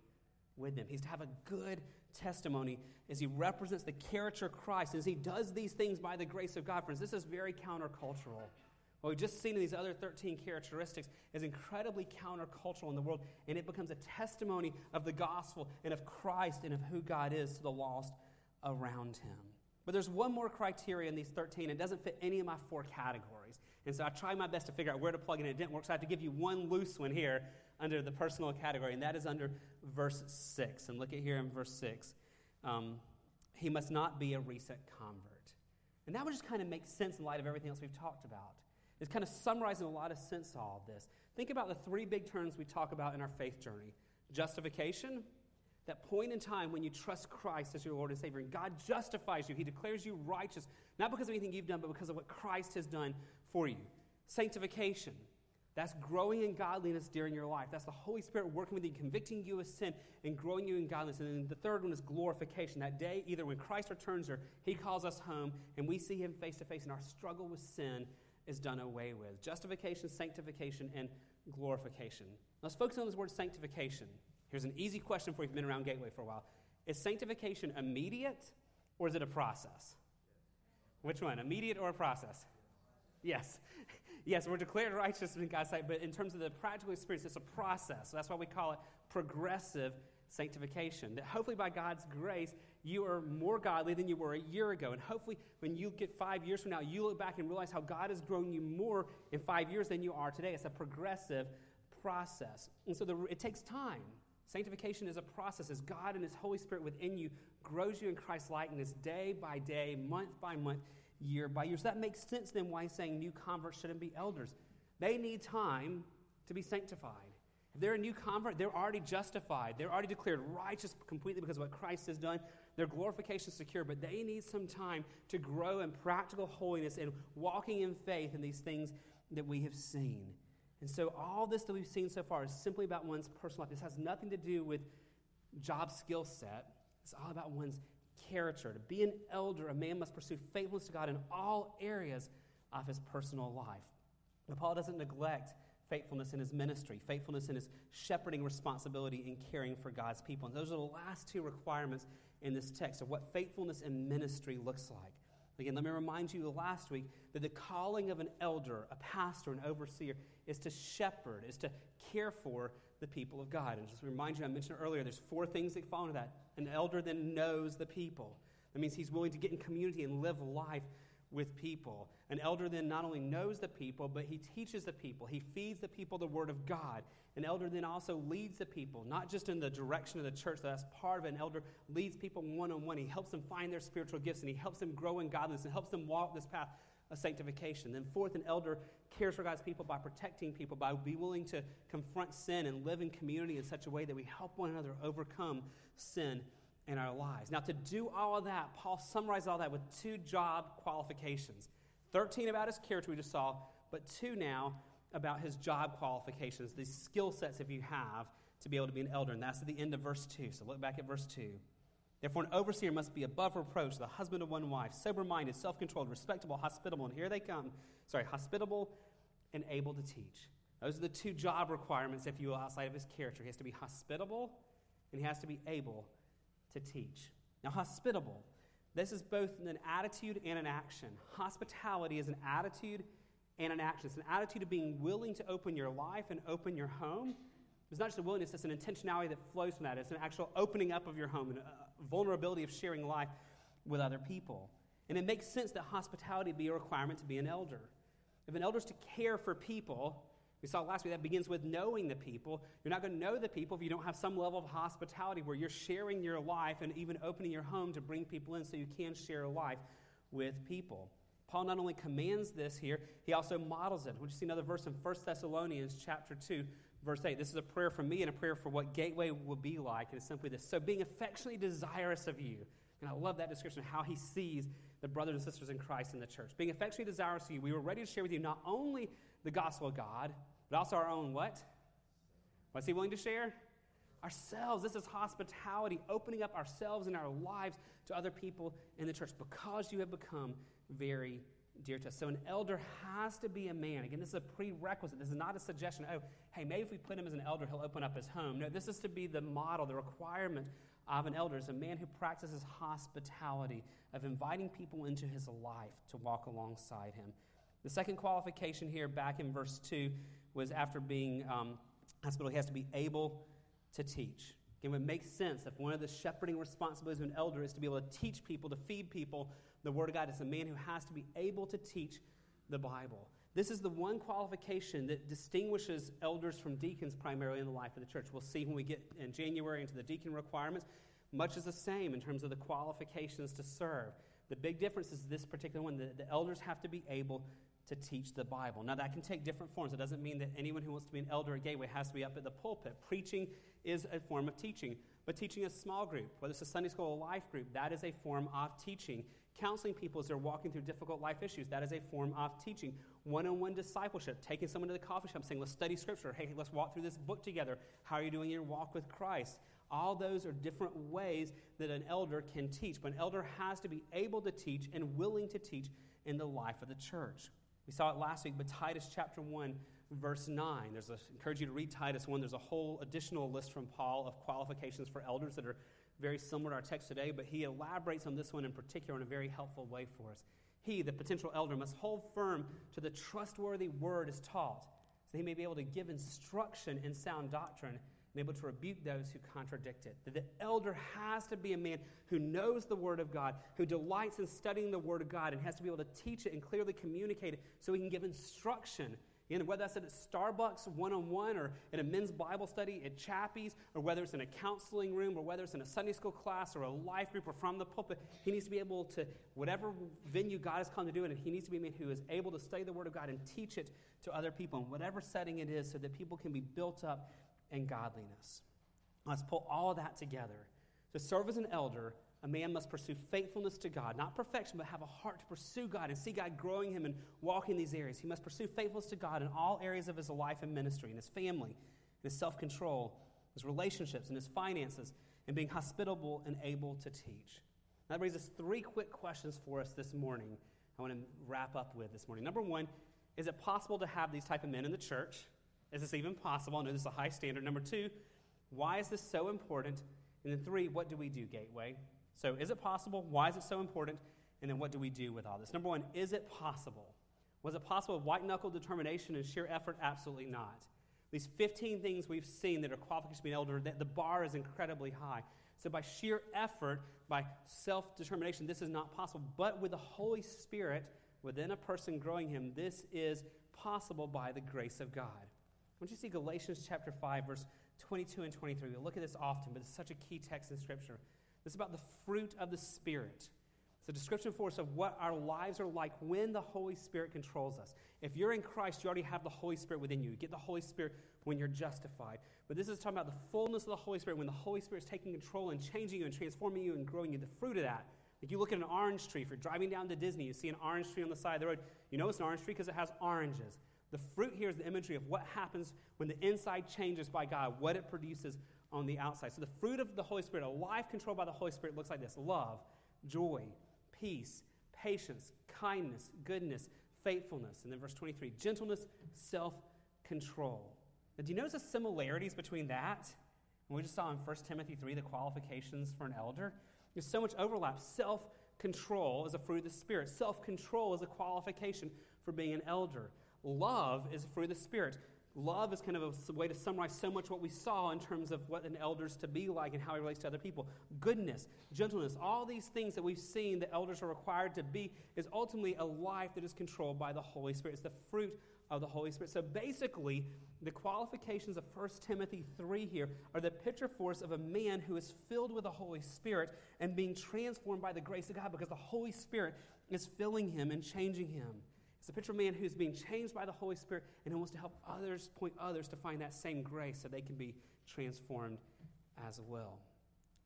A: with them. He's to have a good testimony as he represents the character of Christ, as he does these things by the grace of God. Friends, this is very countercultural. What we've just seen in these other 13 characteristics is incredibly countercultural in the world, and it becomes a testimony of the gospel and of Christ and of who God is to the lost around him. But there's one more criteria in these 13. It doesn't fit any of my four categories. And so I tried my best to figure out where to plug in. It didn't work, so I have to give you one loose one here under the personal category, and that is under verse 6. And look at here in verse 6. Um, he must not be a recent convert. And that would just kind of make sense in light of everything else we've talked about. It's kind of summarizing a lot of sense to all of this. Think about the three big terms we talk about in our faith journey justification, that point in time when you trust Christ as your Lord and Savior, and God justifies you. He declares you righteous, not because of anything you've done, but because of what Christ has done for you. Sanctification, that's growing in godliness during your life. That's the Holy Spirit working with you, convicting you of sin, and growing you in godliness. And then the third one is glorification. That day, either when Christ returns or He calls us home, and we see Him face to face, and our struggle with sin is done away with. Justification, sanctification, and glorification. Let's focus on this word sanctification. Here's an easy question for you if you've been around Gateway for a while. Is sanctification immediate or is it a process? Which one, immediate or a process? Yes. Yes, we're declared righteous in God's sight, but in terms of the practical experience, it's a process. So that's why we call it progressive sanctification. That hopefully by God's grace, you are more godly than you were a year ago. And hopefully, when you get five years from now, you look back and realize how God has grown you more in five years than you are today. It's a progressive process. And so the, it takes time. Sanctification is a process as God and His Holy Spirit within you grows you in Christ's likeness day by day, month by month, year by year. So that makes sense then why He's saying new converts shouldn't be elders. They need time to be sanctified. If they're a new convert, they're already justified. They're already declared righteous completely because of what Christ has done. Their glorification secure, but they need some time to grow in practical holiness and walking in faith in these things that we have seen. And so, all this that we've seen so far is simply about one's personal life. This has nothing to do with job skill set, it's all about one's character. To be an elder, a man must pursue faithfulness to God in all areas of his personal life. But Paul doesn't neglect faithfulness in his ministry, faithfulness in his shepherding responsibility in caring for God's people. And those are the last two requirements in this text of what faithfulness in ministry looks like. Again, let me remind you last week that the calling of an elder, a pastor, an overseer, is to shepherd, is to care for the people of God. And just to remind you, I mentioned earlier, there's four things that fall into that. An elder then knows the people. That means he's willing to get in community and live life with people. An elder then not only knows the people, but he teaches the people. He feeds the people the word of God. An elder then also leads the people, not just in the direction of the church, that's part of it. An elder leads people one on one. He helps them find their spiritual gifts and he helps them grow in godliness and helps them walk this path of sanctification. Then, fourth, an elder cares for God's people by protecting people, by be willing to confront sin and live in community in such a way that we help one another overcome sin in our lives. Now, to do all of that, Paul summarized all that with two job qualifications 13 about his character, we just saw, but two now about his job qualifications, these skill sets, if you have, to be able to be an elder. And that's at the end of verse 2. So look back at verse 2. Therefore, an overseer must be above reproach, the husband of one wife, sober minded, self controlled, respectable, hospitable. And here they come. Sorry, hospitable and able to teach. Those are the two job requirements, if you will, outside of his character. He has to be hospitable and he has to be able to teach. Now, hospitable, this is both an attitude and an action. Hospitality is an attitude and an action. It's an attitude of being willing to open your life and open your home. It's not just a willingness, it's an intentionality that flows from that. It's an actual opening up of your home and a vulnerability of sharing life with other people. And it makes sense that hospitality be a requirement to be an elder. If an elder is to care for people, we saw last week that begins with knowing the people. You're not going to know the people if you don't have some level of hospitality where you're sharing your life and even opening your home to bring people in so you can share life with people. Paul not only commands this here, he also models it. Would you see another verse in 1 Thessalonians chapter 2, verse 8? This is a prayer for me and a prayer for what Gateway will be like. And it's simply this. So being affectionately desirous of you. And I love that description of how he sees the brothers and sisters in Christ in the church. Being affectionately desirous of you, we were ready to share with you not only the gospel of God, but also our own what? What's he willing to share? ourselves. This is hospitality, opening up ourselves and our lives to other people in the church because you have become very dear to us. So an elder has to be a man. Again, this is a prerequisite. This is not a suggestion. Oh, hey, maybe if we put him as an elder, he'll open up his home. No, this is to be the model, the requirement of an elder is a man who practices hospitality, of inviting people into his life to walk alongside him. The second qualification here, back in verse 2, was after being um, hospital, he has to be able to teach. It makes sense if one of the shepherding responsibilities of an elder is to be able to teach people, to feed people the Word of God. It's a man who has to be able to teach the Bible. This is the one qualification that distinguishes elders from deacons primarily in the life of the church. We'll see when we get in January into the deacon requirements. Much is the same in terms of the qualifications to serve. The big difference is this particular one the, the elders have to be able to teach the Bible. Now, that can take different forms. It doesn't mean that anyone who wants to be an elder at Gateway has to be up at the pulpit. Preaching is a form of teaching, but teaching a small group, whether it's a Sunday school or life group, that is a form of teaching. Counseling people as they're walking through difficult life issues, that is a form of teaching. One on one discipleship, taking someone to the coffee shop saying, let's study scripture. Hey, let's walk through this book together. How are you doing in your walk with Christ? All those are different ways that an elder can teach. But an elder has to be able to teach and willing to teach in the life of the church. We saw it last week, but Titus chapter 1, verse 9. There's a, I encourage you to read Titus 1. There's a whole additional list from Paul of qualifications for elders that are very similar to our text today, but he elaborates on this one in particular in a very helpful way for us. He, the potential elder, must hold firm to the trustworthy word as taught, so he may be able to give instruction in sound doctrine and able to rebuke those who contradict it. That the elder has to be a man who knows the Word of God, who delights in studying the Word of God, and has to be able to teach it and clearly communicate it so he can give instruction and whether that's at Starbucks one on one or in a men's Bible study at Chappie's or whether it's in a counseling room or whether it's in a Sunday school class or a life group or from the pulpit, he needs to be able to, whatever venue God has come to do it, and he needs to be a man who is able to study the Word of God and teach it to other people in whatever setting it is so that people can be built up in godliness. Let's pull all that together. To serve as an elder, a man must pursue faithfulness to God, not perfection, but have a heart to pursue God and see God growing him and walking these areas. He must pursue faithfulness to God in all areas of his life and ministry, in his family, in his self control, his relationships, and his finances, and being hospitable and able to teach. That raises three quick questions for us this morning. I want to wrap up with this morning. Number one, is it possible to have these type of men in the church? Is this even possible? I know this is a high standard. Number two, why is this so important? And then three, what do we do, Gateway? So, is it possible? Why is it so important? And then, what do we do with all this? Number one, is it possible? Was it possible with white knuckle determination and sheer effort? Absolutely not. These 15 things we've seen that are qualifications to be an elder, that the bar is incredibly high. So, by sheer effort, by self determination, this is not possible. But with the Holy Spirit within a person growing him, this is possible by the grace of God. Want you to see Galatians chapter 5, verse 22 and 23. We look at this often, but it's such a key text in Scripture. This is about the fruit of the Spirit. It's a description for us of what our lives are like when the Holy Spirit controls us. If you're in Christ, you already have the Holy Spirit within you. You get the Holy Spirit when you're justified. But this is talking about the fullness of the Holy Spirit, when the Holy Spirit is taking control and changing you and transforming you and growing you. The fruit of that. Like you look at an orange tree, if you're driving down to Disney, you see an orange tree on the side of the road. You know it's an orange tree because it has oranges. The fruit here is the imagery of what happens when the inside changes by God, what it produces on the outside. So the fruit of the Holy Spirit, a life controlled by the Holy Spirit, looks like this love, joy, peace, patience, kindness, goodness, faithfulness. And then verse 23 gentleness, self control. Now, do you notice the similarities between that? And we just saw in 1 Timothy 3 the qualifications for an elder. There's so much overlap. Self control is a fruit of the Spirit, self control is a qualification for being an elder. Love is a fruit of the Spirit love is kind of a way to summarize so much what we saw in terms of what an elder's to be like and how he relates to other people. Goodness, gentleness, all these things that we've seen that elders are required to be is ultimately a life that is controlled by the Holy Spirit. It's the fruit of the Holy Spirit. So basically, the qualifications of 1 Timothy 3 here are the picture for us of a man who is filled with the Holy Spirit and being transformed by the grace of God because the Holy Spirit is filling him and changing him. It's a picture of a man who's being changed by the Holy Spirit and who wants to help others, point others to find that same grace so they can be transformed as well.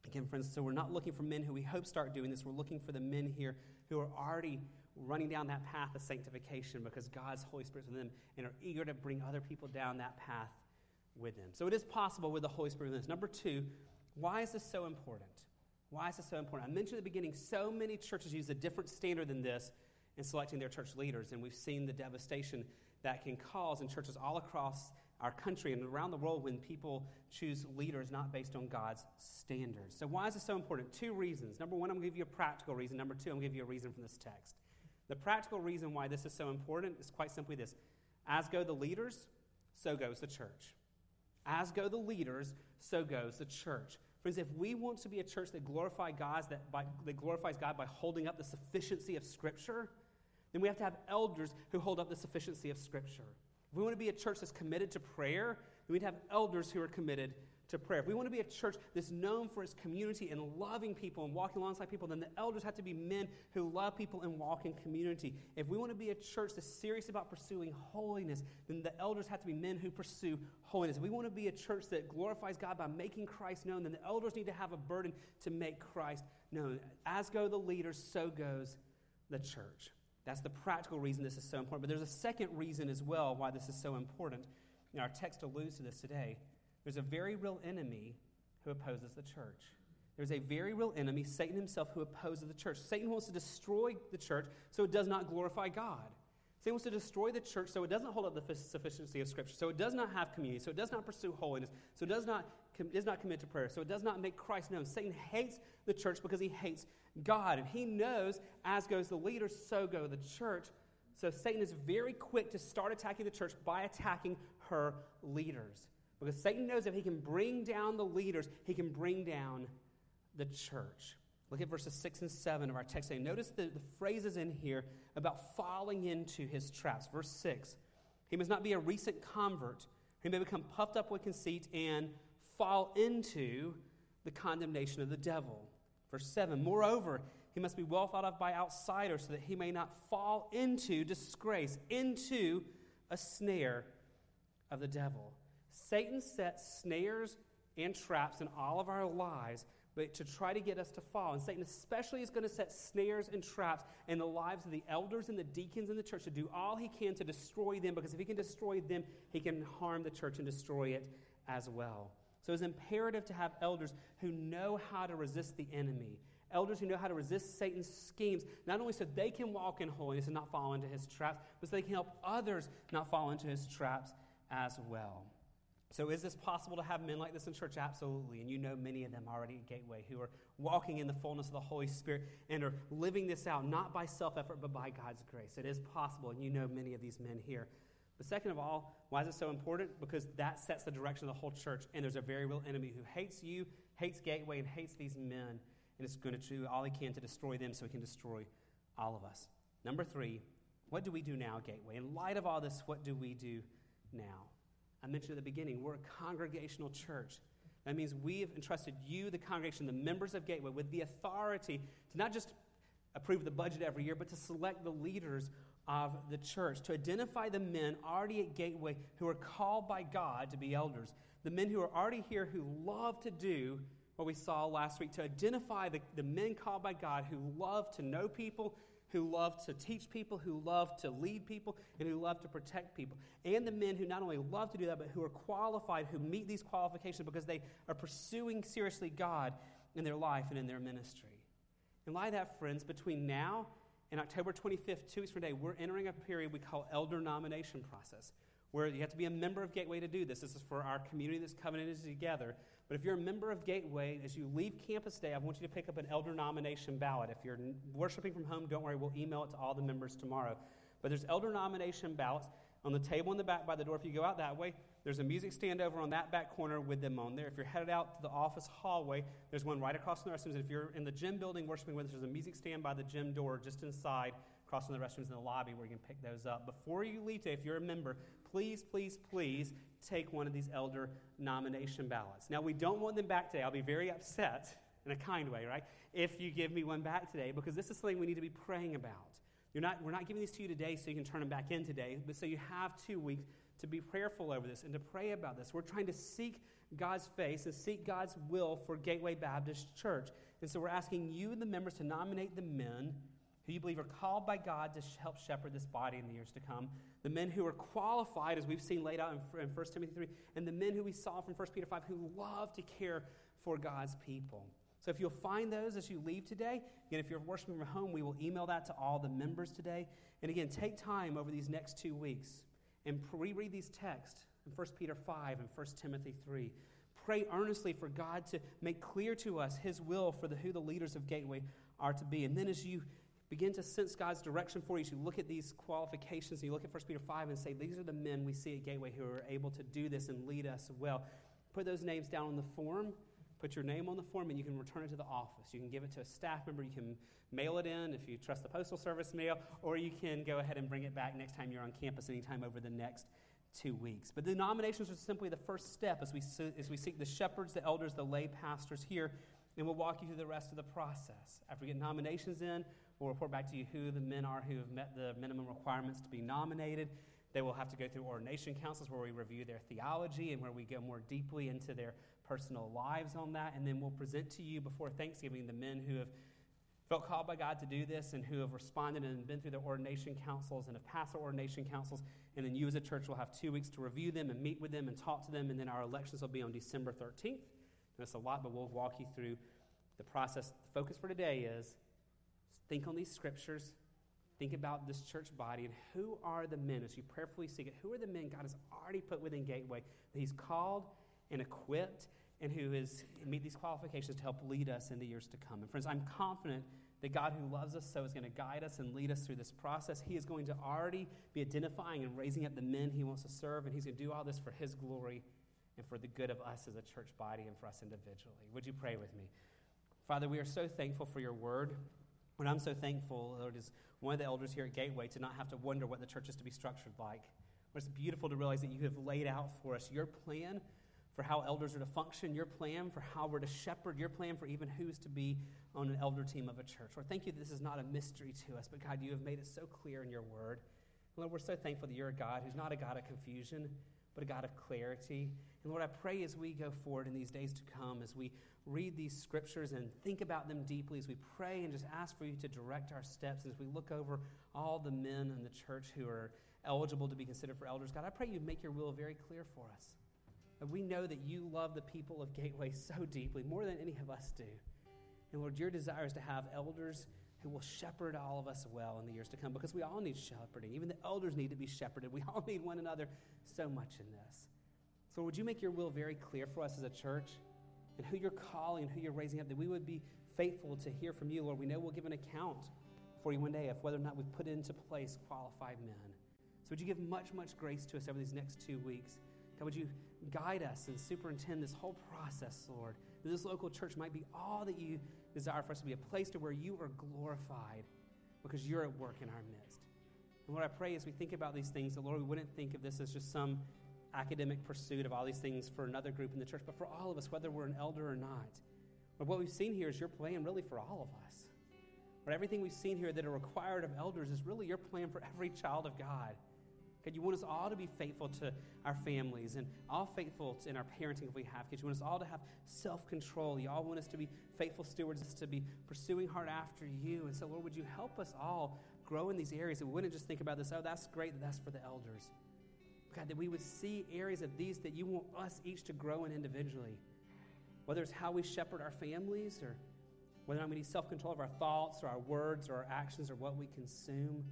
A: Again, friends, so we're not looking for men who we hope start doing this. We're looking for the men here who are already running down that path of sanctification because God's Holy Spirit's within them and are eager to bring other people down that path with them. So it is possible with the Holy Spirit with us. Number two, why is this so important? Why is this so important? I mentioned at the beginning, so many churches use a different standard than this in selecting their church leaders, and we've seen the devastation that can cause in churches all across our country and around the world when people choose leaders not based on God's standards. So, why is this so important? Two reasons. Number one, I'm going to give you a practical reason. Number two, I'm going to give you a reason from this text. The practical reason why this is so important is quite simply this As go the leaders, so goes the church. As go the leaders, so goes the church. Friends, if we want to be a church that, glorify that, by, that glorifies God by holding up the sufficiency of Scripture, then we have to have elders who hold up the sufficiency of Scripture. If we want to be a church that's committed to prayer, then we'd have elders who are committed to prayer. If we want to be a church that's known for its community and loving people and walking alongside people, then the elders have to be men who love people and walk in community. If we want to be a church that's serious about pursuing holiness, then the elders have to be men who pursue holiness. If we want to be a church that glorifies God by making Christ known, then the elders need to have a burden to make Christ known. As go the leaders, so goes the church. That's the practical reason this is so important. But there's a second reason as well why this is so important. And our text alludes to this today. There's a very real enemy who opposes the church. There's a very real enemy, Satan himself, who opposes the church. Satan wants to destroy the church so it does not glorify God. Satan wants to destroy the church so it doesn't hold up the sufficiency of Scripture, so it does not have community, so it does not pursue holiness, so it does not, does not commit to prayer, so it does not make Christ known. Satan hates the church because he hates God. And he knows, as goes the leaders, so go the church. So Satan is very quick to start attacking the church by attacking her leaders. Because Satan knows if he can bring down the leaders, he can bring down the church. Look at verses 6 and 7 of our text. Saying notice the, the phrases in here about falling into his traps. Verse 6 He must not be a recent convert, he may become puffed up with conceit and fall into the condemnation of the devil. Verse 7 Moreover, he must be well thought of by outsiders so that he may not fall into disgrace, into a snare of the devil. Satan sets snares and traps in all of our lives but to try to get us to fall. And Satan especially is going to set snares and traps in the lives of the elders and the deacons in the church to do all he can to destroy them because if he can destroy them, he can harm the church and destroy it as well. So it's imperative to have elders who know how to resist the enemy. Elders who know how to resist Satan's schemes, not only so they can walk in holiness and not fall into his traps, but so they can help others not fall into his traps as well. So, is this possible to have men like this in church? Absolutely. And you know many of them already at Gateway who are walking in the fullness of the Holy Spirit and are living this out, not by self effort, but by God's grace. It is possible, and you know many of these men here. But second of all, why is it so important? Because that sets the direction of the whole church, and there's a very real enemy who hates you, hates Gateway, and hates these men, and is going to do all he can to destroy them so he can destroy all of us. Number three, what do we do now, Gateway? In light of all this, what do we do now? I mentioned at the beginning, we're a congregational church. That means we have entrusted you, the congregation, the members of Gateway, with the authority to not just approve the budget every year, but to select the leaders of the church, to identify the men already at Gateway who are called by God to be elders, the men who are already here who love to do what we saw last week, to identify the, the men called by God who love to know people, who love to teach people, who love to lead people, and who love to protect people. And the men who not only love to do that, but who are qualified, who meet these qualifications because they are pursuing seriously God in their life and in their ministry. In light that, friends, between now and October 25th, two weeks from today, we're entering a period we call elder nomination process, where you have to be a member of Gateway to do this. This is for our community that's covenanted together. But if you're a member of Gateway, as you leave campus day, I want you to pick up an elder nomination ballot. If you're worshiping from home, don't worry, we'll email it to all the members tomorrow. But there's elder nomination ballots on the table in the back by the door. If you go out that way, there's a music stand over on that back corner with them on there. If you're headed out to the office hallway, there's one right across from the restrooms. If you're in the gym building worshiping with us, there's a music stand by the gym door just inside, across from the restrooms in the lobby where you can pick those up. Before you leave today, if you're a member, please, please, please take one of these elder nomination ballots. Now, we don't want them back today. I'll be very upset in a kind way, right? If you give me one back today, because this is something we need to be praying about. You're not, we're not giving these to you today so you can turn them back in today, but so you have two weeks to be prayerful over this and to pray about this. We're trying to seek God's face and seek God's will for Gateway Baptist Church. And so we're asking you and the members to nominate the men who you believe are called by God to help shepherd this body in the years to come, the men who are qualified, as we've seen laid out in, in 1 Timothy 3, and the men who we saw from 1 Peter 5 who love to care for God's people. So if you'll find those as you leave today, again, if you're worshiping from home, we will email that to all the members today. And again, take time over these next two weeks and reread these texts in 1 Peter 5 and 1 Timothy 3. Pray earnestly for God to make clear to us his will for the, who the leaders of Gateway are to be. And then as you begin to sense God's direction for you, as you look at these qualifications, and you look at 1 Peter 5 and say, These are the men we see at Gateway who are able to do this and lead us well. Put those names down on the form. Put your name on the form, and you can return it to the office. You can give it to a staff member. You can mail it in if you trust the Postal Service mail, or you can go ahead and bring it back next time you're on campus, anytime over the next two weeks. But the nominations are simply the first step as we, as we seek the shepherds, the elders, the lay pastors here, and we'll walk you through the rest of the process. After we get nominations in, We'll report back to you who the men are who have met the minimum requirements to be nominated. They will have to go through ordination councils where we review their theology and where we go more deeply into their personal lives on that. And then we'll present to you before Thanksgiving the men who have felt called by God to do this and who have responded and been through the ordination councils and have passed the ordination councils. And then you as a church will have two weeks to review them and meet with them and talk to them. And then our elections will be on December 13th. And it's a lot, but we'll walk you through the process. The focus for today is Think on these scriptures. Think about this church body and who are the men, as you prayerfully seek it, who are the men God has already put within Gateway that He's called and equipped and who has meet these qualifications to help lead us in the years to come. And friends, I'm confident that God who loves us so is going to guide us and lead us through this process. He is going to already be identifying and raising up the men he wants to serve, and he's going to do all this for his glory and for the good of us as a church body and for us individually. Would you pray with me? Father, we are so thankful for your word. And I'm so thankful, Lord, as one of the elders here at Gateway, to not have to wonder what the church is to be structured like. But It's beautiful to realize that you have laid out for us your plan for how elders are to function, your plan for how we're to shepherd, your plan for even who's to be on an elder team of a church. Lord, thank you that this is not a mystery to us, but God, you have made it so clear in your word. Lord, we're so thankful that you're a God who's not a God of confusion, but a God of clarity. And Lord, I pray as we go forward in these days to come, as we read these scriptures and think about them deeply as we pray and just ask for you to direct our steps as we look over all the men in the church who are eligible to be considered for elders. God, I pray you make your will very clear for us. That we know that you love the people of Gateway so deeply, more than any of us do. And Lord, your desire is to have elders who will shepherd all of us well in the years to come because we all need shepherding. Even the elders need to be shepherded. We all need one another so much in this. So, would you make your will very clear for us as a church? and who you're calling and who you're raising up, that we would be faithful to hear from you, Lord. We know we'll give an account for you one day of whether or not we've put into place qualified men. So would you give much, much grace to us over these next two weeks? God, would you guide us and superintend this whole process, Lord? That this local church might be all that you desire for us to be, a place to where you are glorified because you're at work in our midst. And Lord, I pray as we think about these things, that Lord, we wouldn't think of this as just some academic pursuit of all these things for another group in the church, but for all of us, whether we're an elder or not. But what we've seen here is your plan really for all of us. But everything we've seen here that are required of elders is really your plan for every child of God. God, you want us all to be faithful to our families and all faithful in our parenting if we have kids. You want us all to have self control. You all want us to be faithful stewards, to be pursuing hard after you. And so, Lord, would you help us all grow in these areas? And we wouldn't just think about this, oh, that's great that that's for the elders. God, that we would see areas of these that you want us each to grow in individually. Whether it's how we shepherd our families, or whether or not we need self control of our thoughts, or our words, or our actions, or what we consume,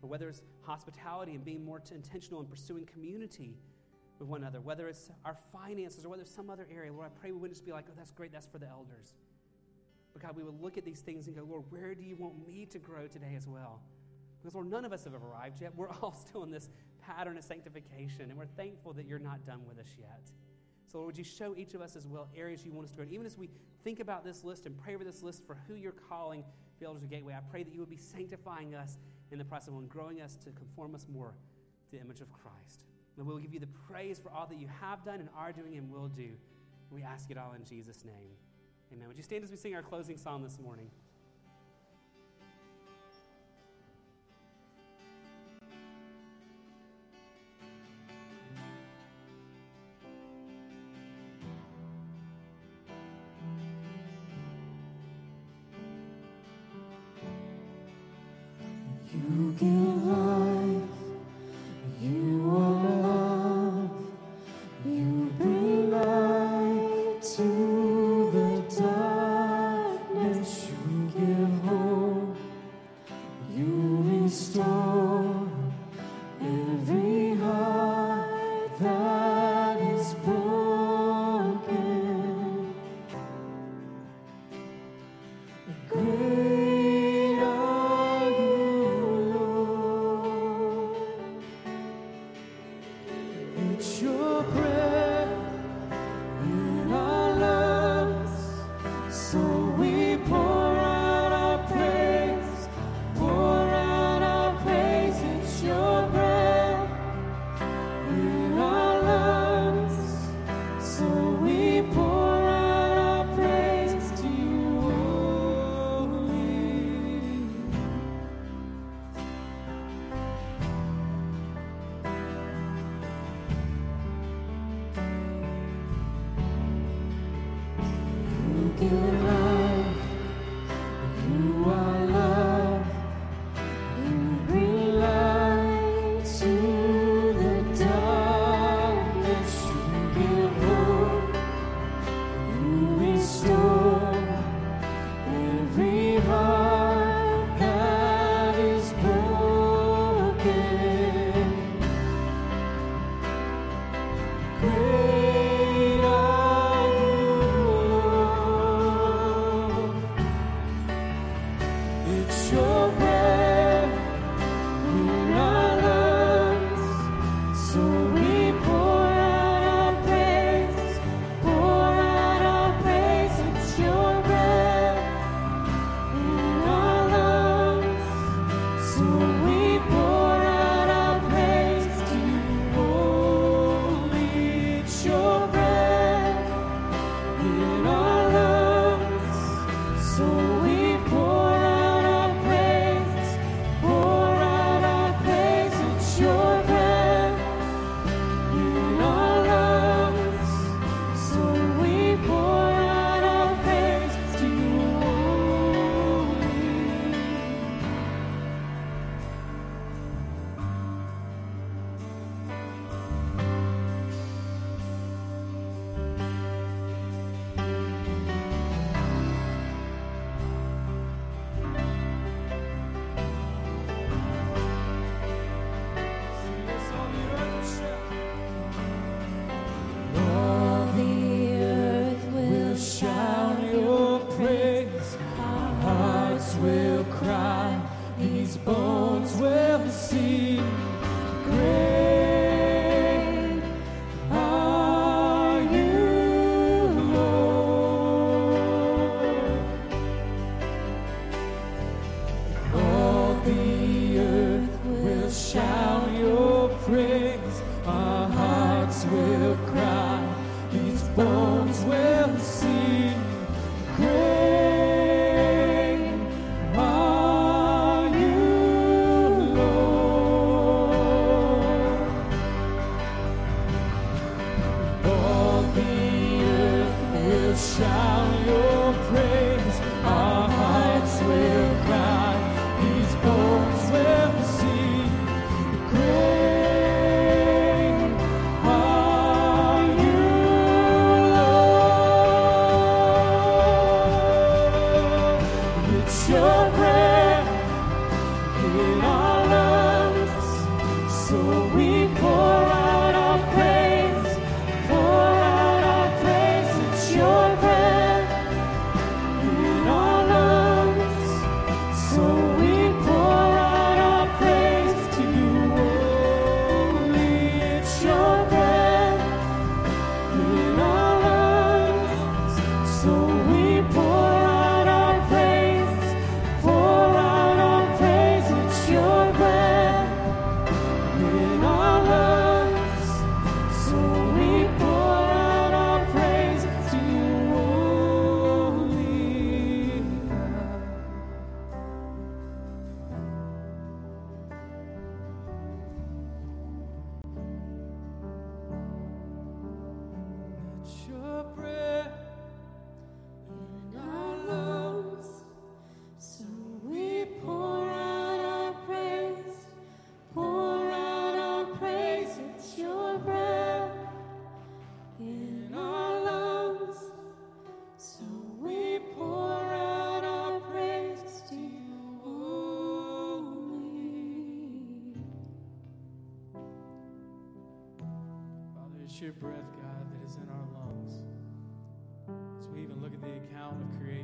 A: or whether it's hospitality and being more intentional in pursuing community with one another, whether it's our finances, or whether it's some other area. Lord, I pray we wouldn't just be like, oh, that's great, that's for the elders. But God, we would look at these things and go, Lord, where do you want me to grow today as well? Because, Lord, none of us have arrived yet. We're all still in this pattern of sanctification, and we're thankful that you're not done with us yet. So, Lord, would you show each of us as well areas you want us to go? And even as we think about this list and pray over this list for who you're calling the elders of Gateway, I pray that you would be sanctifying us in the process and growing us to conform us more to the image of Christ. And we'll give you the praise for all that you have done and are doing and will do. And we ask it all in Jesus' name. Amen. Would you stand as we sing our closing song this morning?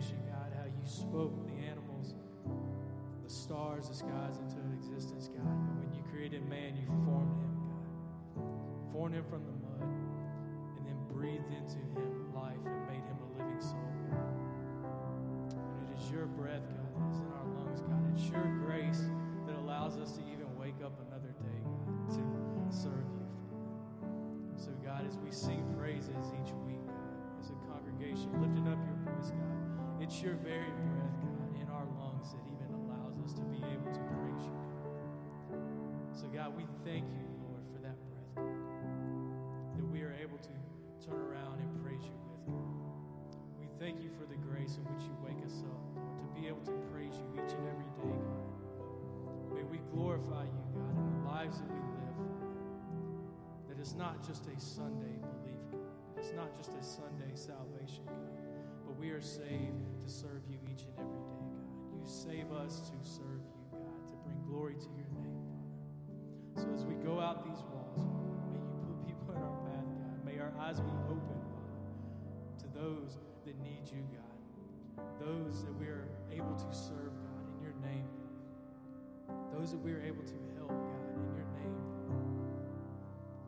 B: Creation, God, how you spoke the animals, the stars, the skies into existence, God. But when you created man, you formed him, God. Formed him from the mud, and then breathed into him life and made him a living soul, God. And it is your breath, God, that is in our lungs, God. It's your grace that allows us to even wake up another day, God, to serve it's your very breath, God, in our lungs that even allows us to be able to praise you, God. So, God, we thank you, Lord, for that breath, God, that we are able to turn around and praise you with, God. We thank you for the grace in which you wake us up, Lord, to be able to praise you each and every day, God. May we glorify you, God, in the lives that we live. That it's not just a Sunday belief, God. It's not just a Sunday salvation, God. We are saved to serve you each and every day, God. You save us to serve you, God, to bring glory to your name, Father. So as we go out these walls, may you put people in our path, God. May our eyes be open, Father, to those that need you, God. Those that we are able to serve, God, in your name. Those that we are able to help, God, in your name.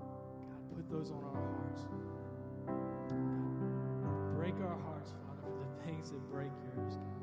B: God, put those on our hearts. Things that break yours, God.